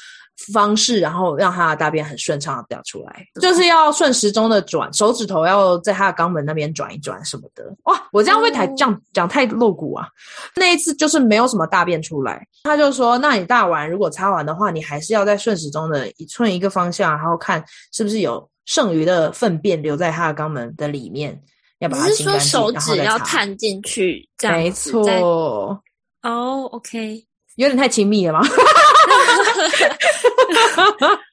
方式，然后让他的大便很顺畅的掉出来，就是要顺时钟的转，手指头要在他的肛门那边转一转什么的。哇，我这样会太讲讲太露骨啊！那一次就是没有什么大便出来，他就说：“那你大完如果擦完的话，你还是要在顺时钟的一寸一个方向，然后看是不是有剩余的粪便留在他的肛门的里面，要把它清干净，你是说手指要探进去，这样没错。哦、oh,，OK，有点太亲密了吗？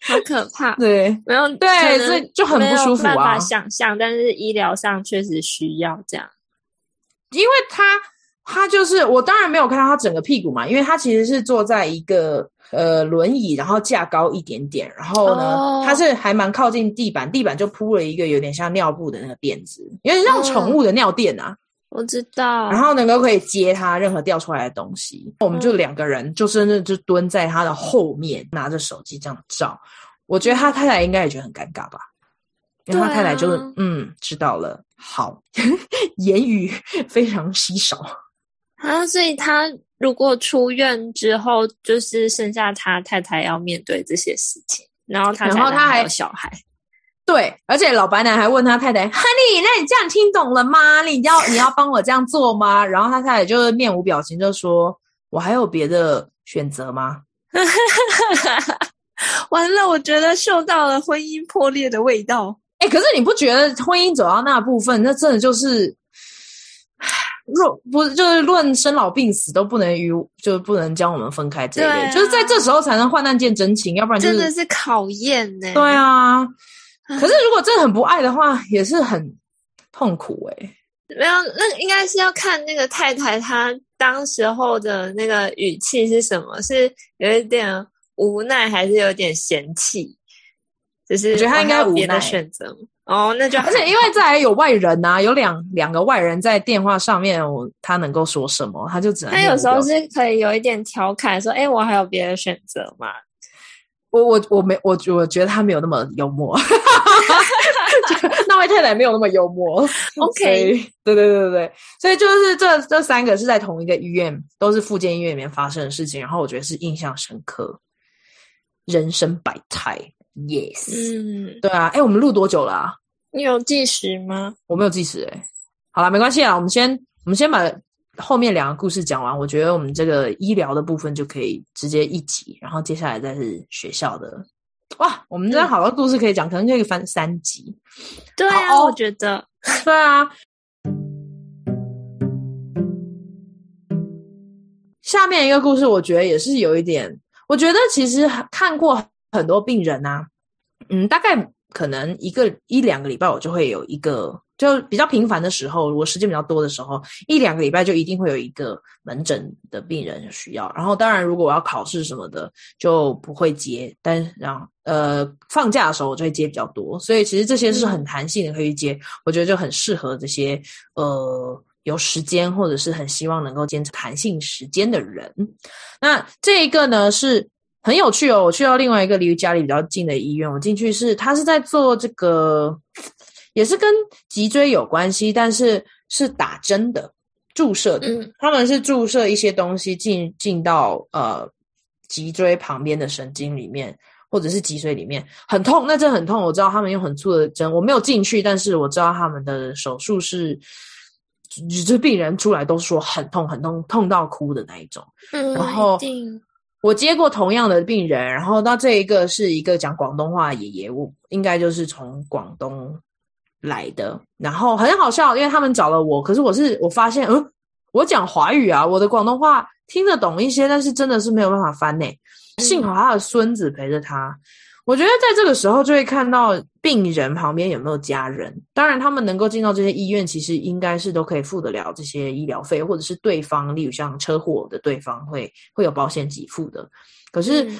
好可怕！对，没有对，这就很不舒服啊。没有办法想象，但是医疗上确实需要这样。因为他，他就是我当然没有看到他整个屁股嘛，因为他其实是坐在一个呃轮椅，然后架高一点点，然后呢，哦、他是还蛮靠近地板，地板就铺了一个有点像尿布的那个垫子，有点像宠物的尿垫啊。我知道，然后能够可以接他任何掉出来的东西。我们就两个人，就真的就蹲在他的后面，拿着手机这样照。我觉得他太太应该也觉得很尴尬吧，因为他太太就嗯知道了。好，言语非常稀少啊，所以他如果出院之后，就是剩下他太太要面对这些事情，然后他然后他还有小孩。对，而且老白男还问他太太：“Honey，那你这样听懂了吗？你要你要帮我这样做吗？”然后他太太就是面无表情，就说：“我还有别的选择吗？” 完了，我觉得嗅到了婚姻破裂的味道。哎，可是你不觉得婚姻走到那部分，那真的就是，若不就是论生老病死都不能与，就不能将我们分开这一类，啊、就是在这时候才能患难见真情，要不然、就是、真的是考验呢、欸。对啊。可是，如果真的很不爱的话，也是很痛苦诶、欸。没有，那应该是要看那个太太她当时候的那个语气是什么，是有一点无奈，还是有点嫌弃？就是我觉得他应该有别的选择哦，那就而且因为这还有外人呐、啊，有两两个外人在电话上面，我他能够说什么？他就只能他有时候是可以有一点调侃说：“哎，我还有别的选择吗？”我我我没我我觉得他没有那么幽默，那位太太没有那么幽默。OK，对对对对对，所以就是这这三个是在同一个医院，都是复健医院里面发生的事情，然后我觉得是印象深刻，人生百态。Yes，嗯，对啊，哎，我们录多久了啊？你有计时吗？我没有计时，哎，好了，没关系啊，我们先我们先把。后面两个故事讲完，我觉得我们这个医疗的部分就可以直接一集，然后接下来再是学校的。哇，我们这样好多故事可以讲，嗯、可能可以翻三集。对啊，哦、我觉得，对啊。下面一个故事，我觉得也是有一点，我觉得其实看过很多病人啊，嗯，大概可能一个一两个礼拜，我就会有一个。就比较频繁的时候，如果时间比较多的时候，一两个礼拜就一定会有一个门诊的病人需要。然后，当然如果我要考试什么的，就不会接。但然后呃，放假的时候我就会接比较多。所以其实这些是很弹性的，可以接。嗯、我觉得就很适合这些呃有时间或者是很希望能够坚持弹性时间的人。那这一个呢是很有趣哦。我去到另外一个离家里比较近的医院，我进去是他是在做这个。也是跟脊椎有关系，但是是打针的、注射的。嗯，他们是注射一些东西进进到呃脊椎旁边的神经里面，或者是脊髓里面，很痛，那真的很痛。我知道他们用很粗的针，我没有进去，但是我知道他们的手术是，这病人出来都说很痛，很痛，痛到哭的那一种。嗯，然后我接过同样的病人，然后到这一个是一个讲广东话的爷爷，我应该就是从广东。来的，然后很好笑，因为他们找了我，可是我是我发现，嗯，我讲华语啊，我的广东话听得懂一些，但是真的是没有办法翻诶。幸好他的孙子陪着他，我觉得在这个时候就会看到病人旁边有没有家人。当然，他们能够进到这些医院，其实应该是都可以付得了这些医疗费，或者是对方，例如像车祸的对方会会有保险给付的。可是，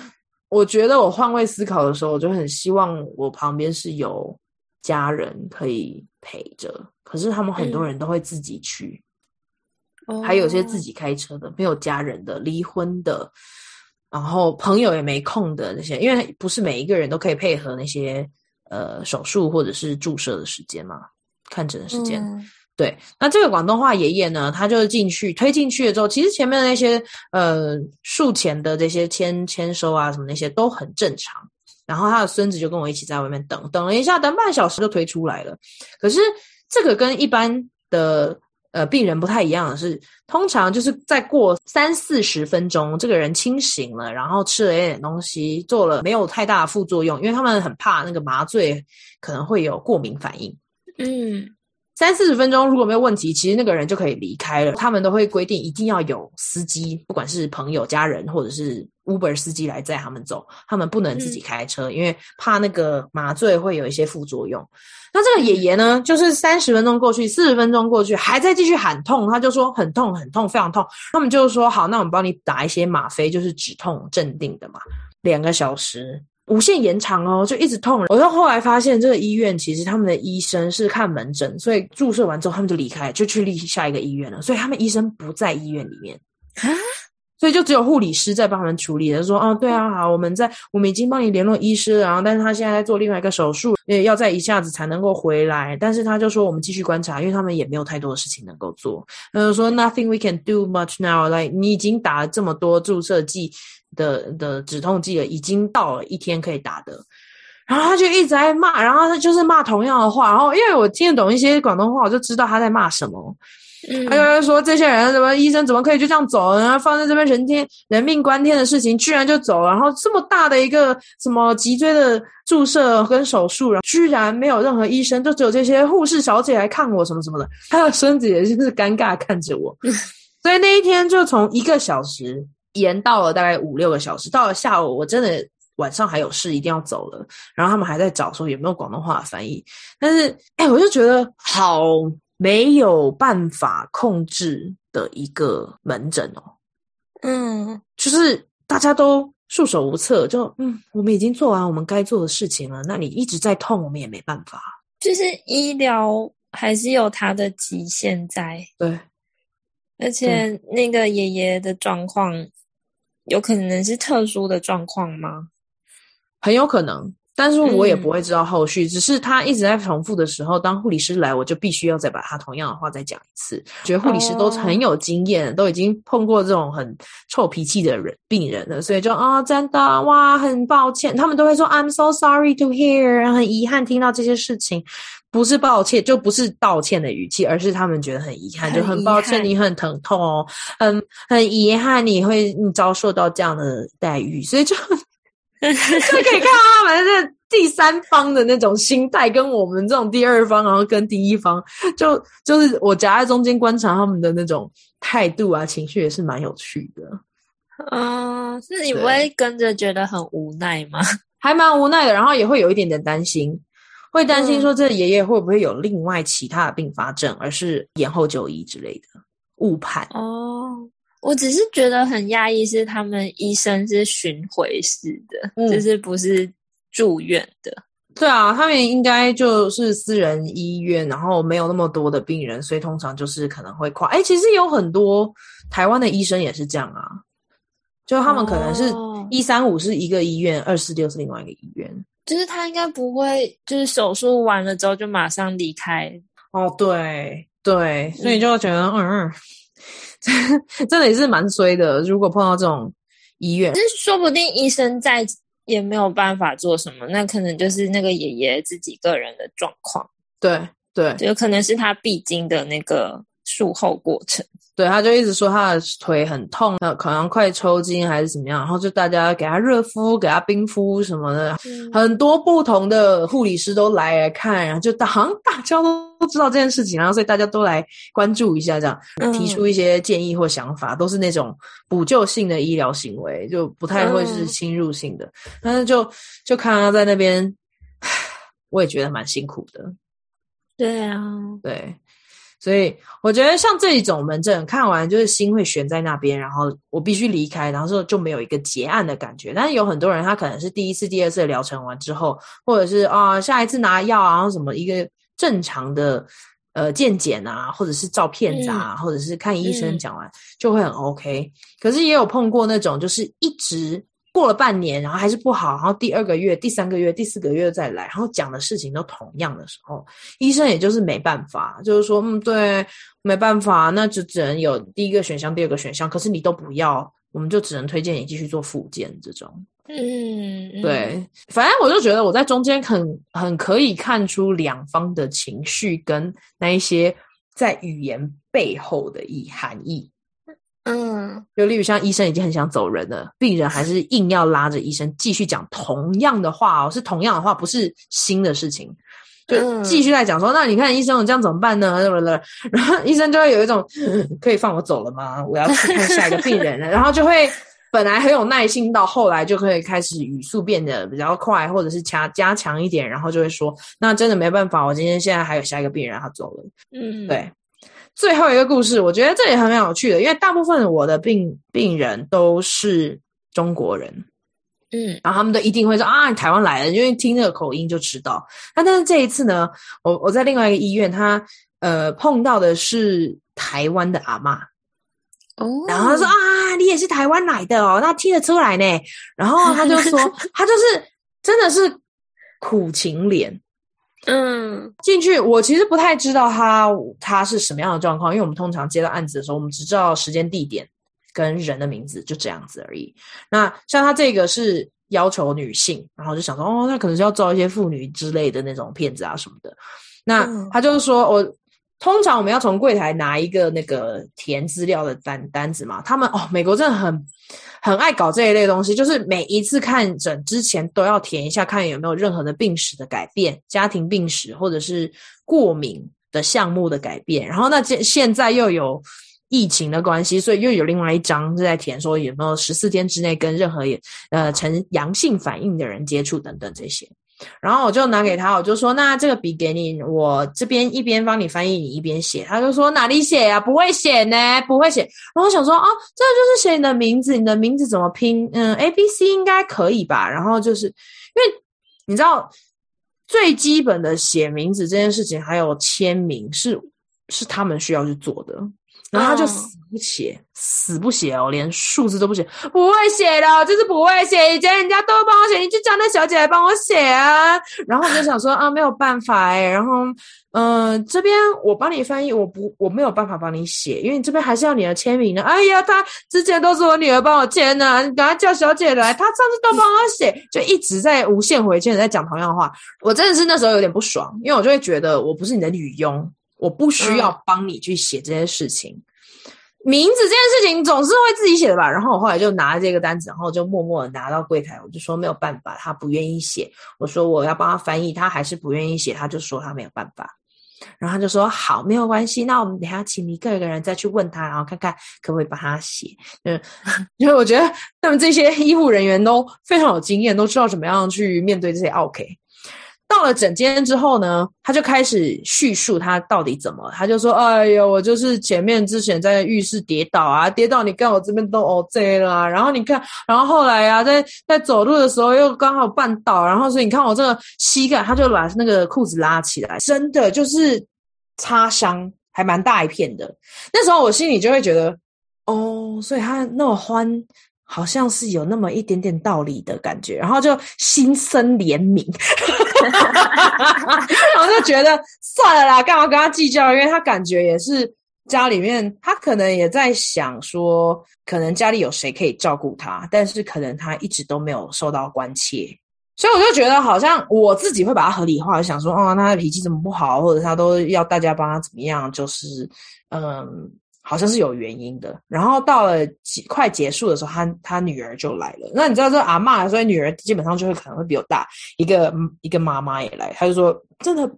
我觉得我换位思考的时候，我就很希望我旁边是有。家人可以陪着，可是他们很多人都会自己去，嗯、还有些自己开车的，哦、没有家人的，离婚的，然后朋友也没空的那些，因为不是每一个人都可以配合那些呃手术或者是注射的时间嘛，看诊的时间。嗯、对，那这个广东话爷爷呢，他就是进去推进去了之后，其实前面的那些呃术前的这些签签收啊什么那些都很正常。然后他的孙子就跟我一起在外面等，等了一下，等半小时就推出来了。可是这个跟一般的呃病人不太一样的是，通常就是再过三四十分钟，这个人清醒了，然后吃了一点东西，做了没有太大的副作用，因为他们很怕那个麻醉可能会有过敏反应。嗯。三四十分钟如果没有问题，其实那个人就可以离开了。他们都会规定一定要有司机，不管是朋友、家人或者是 Uber 司机来载他们走，他们不能自己开车，嗯、因为怕那个麻醉会有一些副作用。那这个爷爷呢，就是三十分钟过去，四十分钟过去，还在继续喊痛，他就说很痛很痛，非常痛。他们就说好，那我们帮你打一些吗啡，就是止痛镇定的嘛，两个小时。无限延长哦，就一直痛。我到后来发现，这个医院其实他们的医生是看门诊，所以注射完之后他们就离开，就去立下一个医院了。所以他们医生不在医院里面啊，所以就只有护理师在帮他们处理。他说：“哦，对啊，好，我们在，我们已经帮你联络医师，然后但是他现在在做另外一个手术，也要再一下子才能够回来。但是他就说我们继续观察，因为他们也没有太多的事情能够做。他就说 Nothing we can do much now. Like 你已经打了这么多注射剂。”的的止痛剂了，已经到了一天可以打的，然后他就一直在骂，然后他就是骂同样的话，然后因为我听得懂一些广东话，我就知道他在骂什么。嗯，他就说这些人怎么医生怎么可以就这样走，然后放在这边人天人命关天的事情，居然就走了，然后这么大的一个什么脊椎的注射跟手术，然后居然没有任何医生，就只有这些护士小姐来看我什么什么的，他的孙子也是尴尬看着我，所以那一天就从一个小时。延到了大概五六个小时，到了下午，我真的晚上还有事，一定要走了。然后他们还在找说有没有广东话的翻译，但是哎，我就觉得好没有办法控制的一个门诊哦。嗯，就是大家都束手无策，就嗯，我们已经做完我们该做的事情了，那你一直在痛，我们也没办法。就是医疗还是有它的极限在，对。而且那个爷爷的状况。有可能是特殊的状况吗？很有可能，但是我也不会知道后续。嗯、只是他一直在重复的时候，当护理师来，我就必须要再把他同样的话再讲一次。觉得护理师都很有经验，哦、都已经碰过这种很臭脾气的人病人了，所以就啊、哦，真的哇，很抱歉。他们都会说 I'm so sorry to hear，很遗憾听到这些事情。不是抱歉，就不是道歉的语气，而是他们觉得很遗憾，就很抱歉，你很疼痛哦，很很遗憾你会你遭受到这样的待遇，所以就 就可以看到他们这第三方的那种心态，跟我们这种第二方，然后跟第一方，就就是我夹在中间观察他们的那种态度啊，情绪也是蛮有趣的。嗯，是你不会跟着觉得很无奈吗？还蛮无奈的，然后也会有一点点担心，会担心说这爷爷会不会有另外其他的并发症，而是延后就医之类的误判。哦，我只是觉得很讶异，是他们医生是巡回式的，嗯、就是不是住院的。对啊，他们应该就是私人医院，然后没有那么多的病人，所以通常就是可能会跨。哎，其实有很多台湾的医生也是这样啊，就他们可能是一三五是一个医院，二四六是另外一个医院。就是他应该不会，就是手术完了之后就马上离开。哦，对对，所以就觉得嗯，嗯，真的也是蛮衰的。如果碰到这种医院，就是说不定医生在。也没有办法做什么，那可能就是那个爷爷自己个人的状况。对对，有可能是他必经的那个术后过程。对，他就一直说他的腿很痛，可能快抽筋还是怎么样，然后就大家给他热敷、给他冰敷什么的，嗯、很多不同的护理师都来来看，然后就好像大家都知道这件事情，然后所以大家都来关注一下，这样提出一些建议或想法，嗯、都是那种补救性的医疗行为，就不太会是侵入性的。嗯、但是就就看他在那边，我也觉得蛮辛苦的。对啊，对。所以我觉得像这一种门诊看完就是心会悬在那边，然后我必须离开，然后就就没有一个结案的感觉。但是有很多人他可能是第一次、第二次疗程完之后，或者是啊下一次拿药啊，然后什么一个正常的呃健检啊，或者是照片子啊，嗯、或者是看医生讲完、嗯、就会很 OK。可是也有碰过那种就是一直。过了半年，然后还是不好，然后第二个月、第三个月、第四个月再来，然后讲的事情都同样的时候，医生也就是没办法，就是说，嗯，对，没办法，那就只能有第一个选项、第二个选项，可是你都不要，我们就只能推荐你继续做复健这种。嗯，对，反正我就觉得我在中间很很可以看出两方的情绪跟那一些在语言背后的意含义。嗯，就例如像医生已经很想走人了，病人还是硬要拉着医生继续讲同样的话哦，是同样的话，不是新的事情，就继续在讲说，嗯、那你看医生，我这样怎么办呢？然后医生就会有一种，可以放我走了吗？我要去看下一个病人了。然后就会本来很有耐心，到后来就可以开始语速变得比较快，或者是加加强一点，然后就会说，那真的没办法，我今天现在还有下一个病人，他走了。嗯，对。最后一个故事，我觉得这也很有趣的，因为大部分我的病病人都是中国人，嗯，然后他们都一定会说啊，你台湾来了，因为听那个口音就知道。那但是这一次呢，我我在另外一个医院，他呃碰到的是台湾的阿嬷，哦，然后他说啊，你也是台湾来的哦，那听得出来呢。然后他就说，他就是真的是苦情脸。嗯，进去我其实不太知道他他是什么样的状况，因为我们通常接到案子的时候，我们只知道时间、地点跟人的名字，就这样子而已。那像他这个是要求女性，然后就想说，哦，那可能是要招一些妇女之类的那种骗子啊什么的。那他就是说我。通常我们要从柜台拿一个那个填资料的单单子嘛，他们哦，美国真的很很爱搞这一类东西，就是每一次看诊之前都要填一下，看有没有任何的病史的改变，家庭病史或者是过敏的项目的改变。然后那现现在又有疫情的关系，所以又有另外一张是在填说有没有十四天之内跟任何呃呈阳性反应的人接触等等这些。然后我就拿给他，我就说：“那这个笔给你，我这边一边帮你翻译，你一边写。”他就说：“哪里写呀？不会写呢，不会写。”然后我想说：“啊，这就是写你的名字，你的名字怎么拼？嗯，A B C 应该可以吧？”然后就是因为你知道最基本的写名字这件事情，还有签名是是他们需要去做的。然后他就死不写，死不写哦，连数字都不写，不会写的，就是不会写。以前人家都帮我写，你就叫那小姐来帮我写啊。然后我就想说啊，没有办法哎。然后，嗯、呃，这边我帮你翻译，我不，我没有办法帮你写，因为你这边还是要你的签名的。哎呀，他之前都是我女儿帮我签的，你赶快叫小姐来，她上次都帮我写，就一直在无限回圈在讲同样的话。我真的是那时候有点不爽，因为我就会觉得我不是你的女佣。我不需要帮你去写这些事情，名字这件事情总是会自己写的吧。然后我后来就拿了这个单子，然后就默默的拿到柜台，我就说没有办法，他不愿意写。我说我要帮他翻译，他还是不愿意写，他就说他没有办法。然后他就说好，没有关系，那我们等下请一个一个人再去问他，然后看看可不可以帮他写。嗯，因为我觉得他们这些医护人员都非常有经验，都知道怎么样去面对这些 OK。到了整间之后呢，他就开始叙述他到底怎么。他就说：“哎呦，我就是前面之前在浴室跌倒啊，跌倒你看我这边都 OK 了。然后你看，然后后来啊，在在走路的时候又刚好绊倒，然后所以你看我这个膝盖，他就把那个裤子拉起来，真的就是擦伤，还蛮大一片的。那时候我心里就会觉得，哦，所以他那么欢。”好像是有那么一点点道理的感觉，然后就心生怜悯，然后就觉得算了啦，干嘛跟他计较？因为他感觉也是家里面，他可能也在想说，可能家里有谁可以照顾他，但是可能他一直都没有受到关切，所以我就觉得好像我自己会把他合理化，想说，哦，他的脾气怎么不好，或者他都要大家帮他怎么样，就是嗯。好像是有原因的，然后到了快结束的时候，他他女儿就来了。那你知道这阿嬷，所以女儿基本上就会可能会比我大一个一个妈妈也来，他就说真的。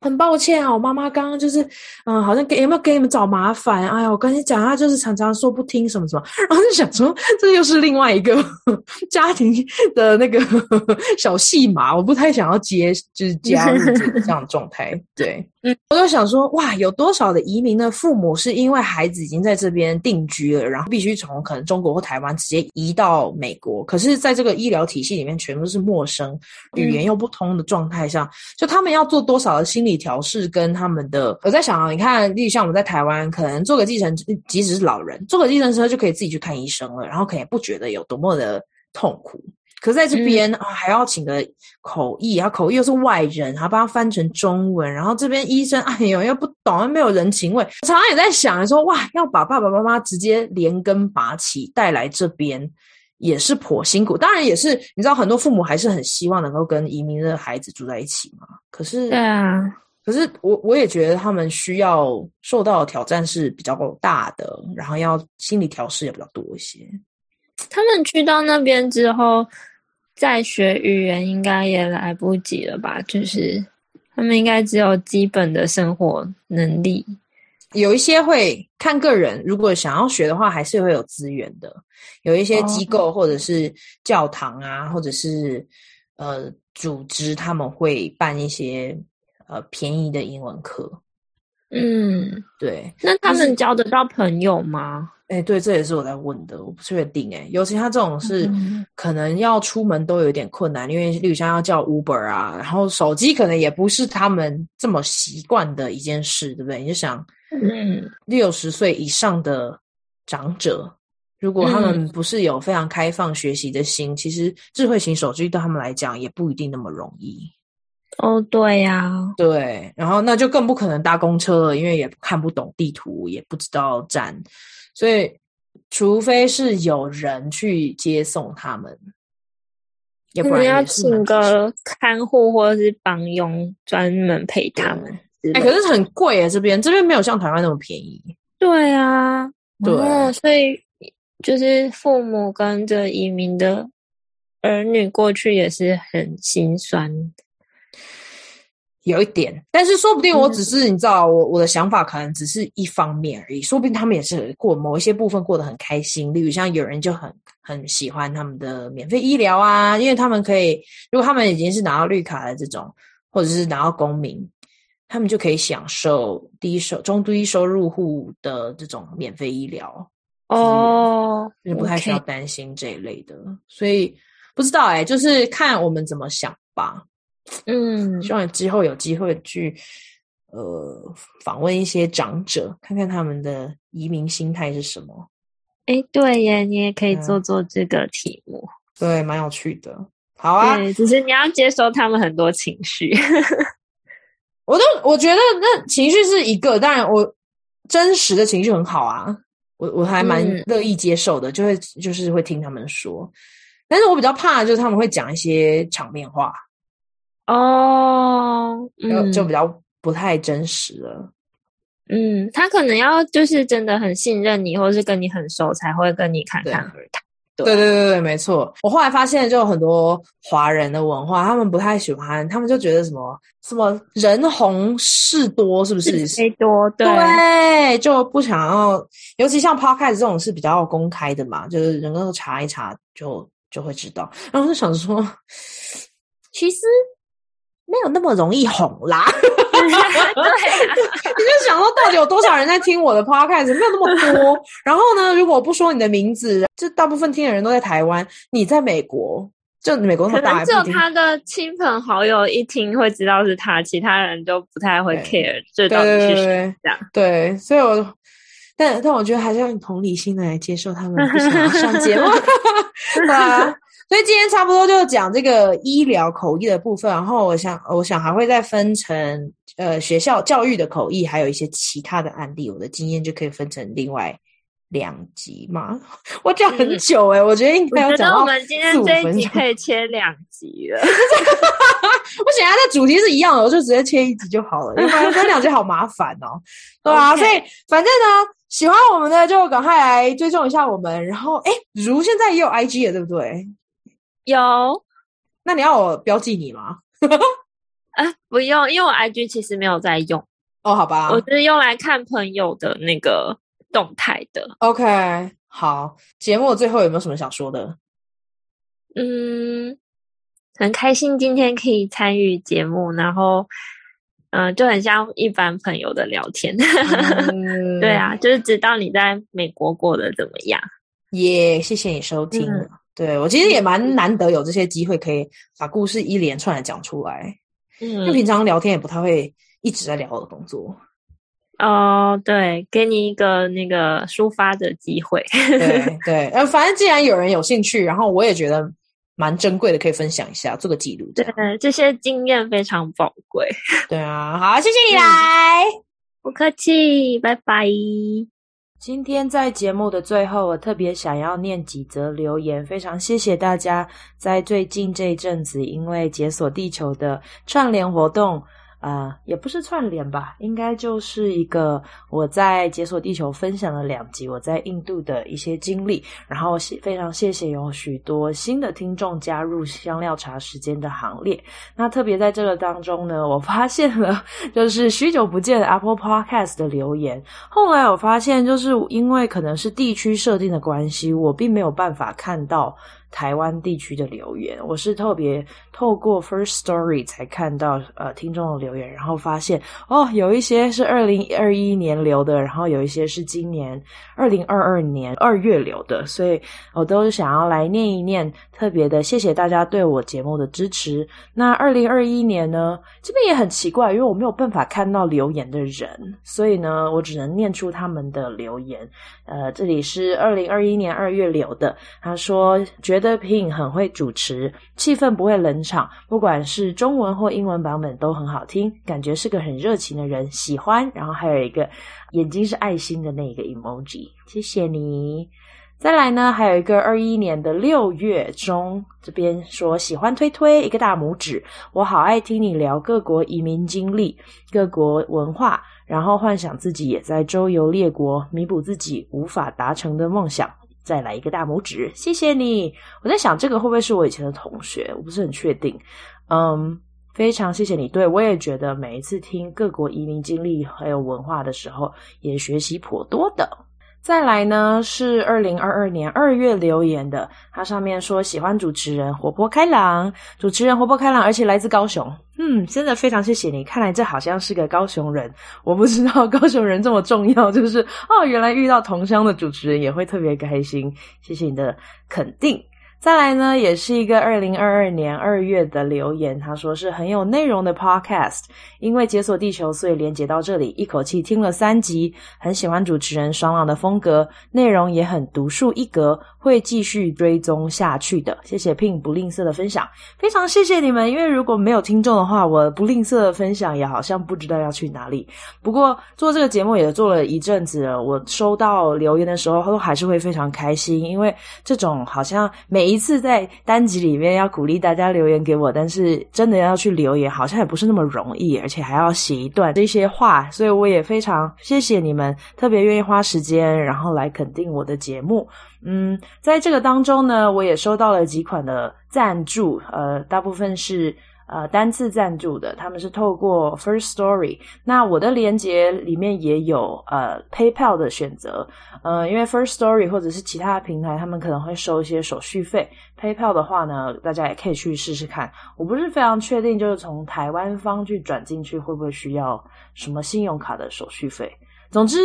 很抱歉啊，我妈妈刚刚就是，嗯，好像给有没有给你们找麻烦？哎呀，我跟你讲，她就是常常说不听什么什么，然后就想说，这又是另外一个 家庭的那个 小戏码，我不太想要接，就是加入这样的状态。对，嗯，我就想说，哇，有多少的移民的父母是因为孩子已经在这边定居了，然后必须从可能中国或台湾直接移到美国，可是在这个医疗体系里面全部是陌生，语言又不通的状态下，就他们要做多少的心理。调试跟他们的，我在想啊，你看，例如像我们在台湾，可能坐个计程车，即使是老人，坐个计程车就可以自己去看医生了，然后可能也不觉得有多么的痛苦。可是在这边、嗯、啊，还要请个口译，然后口译又是外人，还要帮他翻成中文，然后这边医生哎呦又不懂，又没有人情味。常常也在想说，哇，要把爸爸妈妈直接连根拔起带来这边。也是颇辛苦，当然也是，你知道很多父母还是很希望能够跟移民的孩子住在一起嘛。可是，对啊，可是我我也觉得他们需要受到的挑战是比较大的，然后要心理调试也比较多一些。他们去到那边之后，再学语言应该也来不及了吧？就是他们应该只有基本的生活能力。有一些会看个人，如果想要学的话，还是会有资源的。有一些机构或者是教堂啊，或者是呃组织，他们会办一些呃便宜的英文课。嗯，对。那他们交得到朋友吗？哎、欸，对，这也是我在问的，我不确定、欸。哎，尤其他这种是可能要出门都有点困难，嗯、因为例如像要叫 Uber 啊，然后手机可能也不是他们这么习惯的一件事，对不对？你就想。嗯，六十岁以上的长者，如果他们不是有非常开放学习的心，嗯、其实智慧型手机对他们来讲也不一定那么容易。哦，对呀、啊，对，然后那就更不可能搭公车了，因为也看不懂地图，也不知道站，所以除非是有人去接送他们，要不然要请个看护或者是帮佣专门陪他们。哎、欸，可是很贵耶，这边这边没有像台湾那么便宜。对啊，对，所以就是父母跟着移民的儿女过去也是很心酸，有一点。但是说不定我只是、嗯、你知道，我我的想法可能只是一方面而已。说不定他们也是过某一些部分过得很开心。例如像有人就很很喜欢他们的免费医疗啊，因为他们可以，如果他们已经是拿到绿卡的这种，或者是拿到公民。他们就可以享受低收、中低收入户的这种免费医疗哦，就不太需要担心这一类的。所以不知道哎、欸，就是看我们怎么想吧。嗯，希望之后有机会去呃访问一些长者，看看他们的移民心态是什么。哎，对耶，你也可以做做这个题目，嗯、对，蛮有趣的。好啊，只是你要接收他们很多情绪。我都我觉得那情绪是一个，当然我真实的情绪很好啊，我我还蛮乐意接受的，嗯、就会就是会听他们说，但是我比较怕的就是他们会讲一些场面话哦，嗯、就比较不太真实了。嗯，他可能要就是真的很信任你，或是跟你很熟，才会跟你侃侃而谈。对对对对对，没错。我后来发现，就有很多华人的文化，他们不太喜欢，他们就觉得什么什么人红事多，是不是？事多，对，对，就不想要。尤其像 Podcast 这种是比较公开的嘛，就是人都查一查就就会知道。然后我就想说，其实没有那么容易红啦。对、啊，你就想说，到底有多少人在听我的 podcast？没有那么多。然后呢，如果我不说你的名字，就大部分听的人都在台湾，你在美国，就美国可能只有他的亲朋好友一听会知道是他，其他人都不太会 care。这到底是谁？这样对，所以我，但但我觉得还是要用同理心的来接受他们不想要上节目，对啊。所以今天差不多就讲这个医疗口译的部分，然后我想，我想还会再分成呃学校教育的口译，还有一些其他的案例，我的经验就可以分成另外两集嘛。我讲很久哎、欸嗯、我觉得应该要讲到。我们今天这一集可以切两集了。我想要的主题是一样的，我就直接切一集就好了，因为分两集好麻烦哦。对啊，所以反正呢，喜欢我们的就赶快来追踪一下我们，然后诶如现在也有 IG 了，对不对？有，那你要我标记你吗？啊，不用，因为我 IG 其实没有在用。哦，好吧，我是用来看朋友的那个动态的。OK，好，节目最后有没有什么想说的？嗯，很开心今天可以参与节目，然后，嗯、呃，就很像一般朋友的聊天。嗯、对啊，就是知道你在美国过得怎么样。耶、yeah，谢谢你收听。嗯对，我其实也蛮难得有这些机会，可以把故事一连串的讲出来。嗯，就平常聊天也不太会一直在聊我的工作。哦，对，给你一个那个抒发的机会。对 对，呃，反正既然有人有兴趣，然后我也觉得蛮珍贵的，可以分享一下，做个记录。对，这些经验非常宝贵。对啊，好，谢谢你来，嗯，不客气，拜拜。今天在节目的最后，我特别想要念几则留言，非常谢谢大家在最近这一阵子，因为解锁地球的串联活动。呃，也不是串联吧，应该就是一个我在解锁地球分享了两集我在印度的一些经历，然后非常谢谢有许多新的听众加入香料茶时间的行列。那特别在这个当中呢，我发现了就是许久不见 Apple Podcast 的留言。后来我发现，就是因为可能是地区设定的关系，我并没有办法看到。台湾地区的留言，我是特别透过 First Story 才看到呃听众的留言，然后发现哦，有一些是二零二一年留的，然后有一些是今年二零二二年二月留的，所以我都想要来念一念，特别的谢谢大家对我节目的支持。那二零二一年呢，这边也很奇怪，因为我没有办法看到留言的人，所以呢，我只能念出他们的留言。呃，这里是二零二一年二月留的，他说觉得 Pin 很会主持，气氛不会冷场，不管是中文或英文版本都很好听，感觉是个很热情的人，喜欢。然后还有一个眼睛是爱心的那个 emoji，谢谢你。再来呢，还有一个二一年的六月中，这边说喜欢推推一个大拇指，我好爱听你聊各国移民经历、各国文化。然后幻想自己也在周游列国，弥补自己无法达成的梦想。再来一个大拇指，谢谢你。我在想这个会不会是我以前的同学？我不是很确定。嗯，非常谢谢你。对，我也觉得每一次听各国移民经历还有文化的时候，也学习颇多的。再来呢，是二零二二年二月留言的，它上面说喜欢主持人活泼开朗，主持人活泼开朗，而且来自高雄。嗯，真的非常谢谢你，看来这好像是个高雄人，我不知道 高雄人这么重要，就是哦，原来遇到同乡的主持人也会特别开心，谢谢你的肯定。再来呢，也是一个二零二二年二月的留言，他说是很有内容的 podcast，因为解锁地球，所以连接到这里，一口气听了三集，很喜欢主持人爽朗的风格，内容也很独树一格，会继续追踪下去的。谢谢 Ping 不吝啬的分享，非常谢谢你们，因为如果没有听众的话，我不吝啬的分享也好像不知道要去哪里。不过做这个节目也做了一阵子了，我收到留言的时候都还是会非常开心，因为这种好像每一次在单集里面要鼓励大家留言给我，但是真的要去留言，好像也不是那么容易，而且还要写一段这些话，所以我也非常谢谢你们，特别愿意花时间，然后来肯定我的节目。嗯，在这个当中呢，我也收到了几款的赞助，呃，大部分是。呃，单次赞助的，他们是透过 First Story。那我的连接里面也有呃 PayPal 的选择。呃，因为 First Story 或者是其他平台，他们可能会收一些手续费。PayPal 的话呢，大家也可以去试试看。我不是非常确定，就是从台湾方去转进去会不会需要什么信用卡的手续费。总之，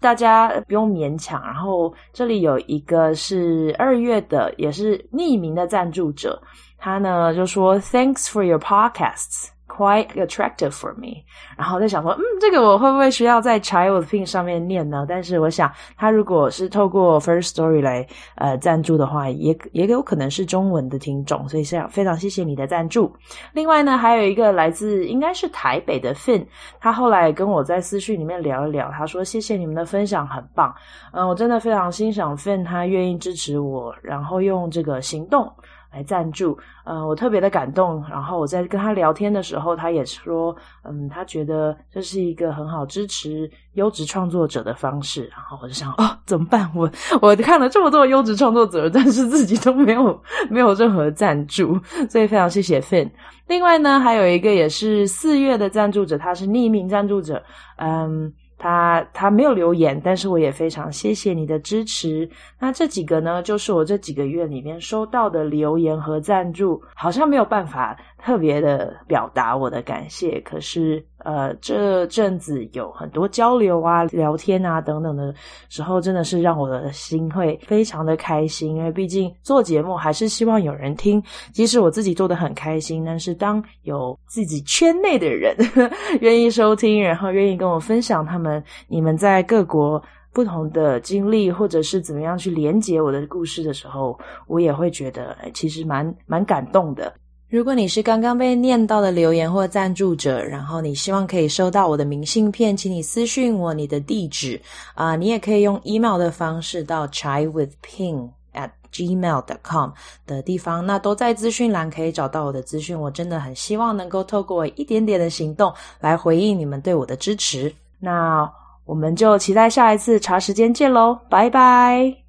大家不用勉强。然后这里有一个是二月的，也是匿名的赞助者。他呢就说，Thanks for your podcasts, quite attractive for me。然后在想说，嗯，这个我会不会需要在 Chai with Ping 上面念呢？但是我想，他如果是透过 First Story 来呃赞助的话，也也有可能是中文的听众，所以是非常谢谢你的赞助。另外呢，还有一个来自应该是台北的 Fin，他后来跟我在私讯里面聊一聊，他说谢谢你们的分享，很棒。嗯、我真的非常欣赏 Fin，他愿意支持我，然后用这个行动。来赞助，呃，我特别的感动。然后我在跟他聊天的时候，他也说，嗯，他觉得这是一个很好支持优质创作者的方式。然后我就想，哦，怎么办？我我看了这么多优质创作者，但是自己都没有没有任何赞助，所以非常谢谢 Fin。另外呢，还有一个也是四月的赞助者，他是匿名赞助者，嗯。他他没有留言，但是我也非常谢谢你的支持。那这几个呢，就是我这几个月里面收到的留言和赞助，好像没有办法特别的表达我的感谢。可是，呃，这阵子有很多交流啊、聊天啊等等的时候，真的是让我的心会非常的开心。因为毕竟做节目还是希望有人听，即使我自己做的很开心，但是当有自己圈内的人 愿意收听，然后愿意跟我分享他们。你们在各国不同的经历，或者是怎么样去连接我的故事的时候，我也会觉得其实蛮蛮感动的。如果你是刚刚被念到的留言或赞助者，然后你希望可以收到我的明信片，请你私讯我你的地址啊、你也可以用 email 的方式到 chaiwithping at gmail dot com 的地方，那都在资讯栏可以找到我的资讯。我真的很希望能够透过一点点的行动来回应你们对我的支持。那我们就期待下一次茶时间见喽，拜拜！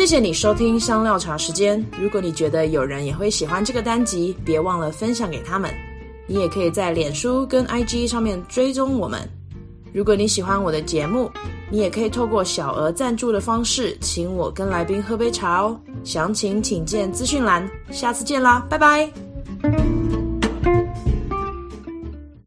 谢谢你收听香料茶时间。如果你觉得有人也会喜欢这个单集，别忘了分享给他们。你也可以在脸书跟 IG 上面追踪我们。如果你喜欢我的节目，你也可以透过小额赞助的方式，请我跟来宾喝杯茶哦。详情请见资讯栏。下次见啦，拜拜！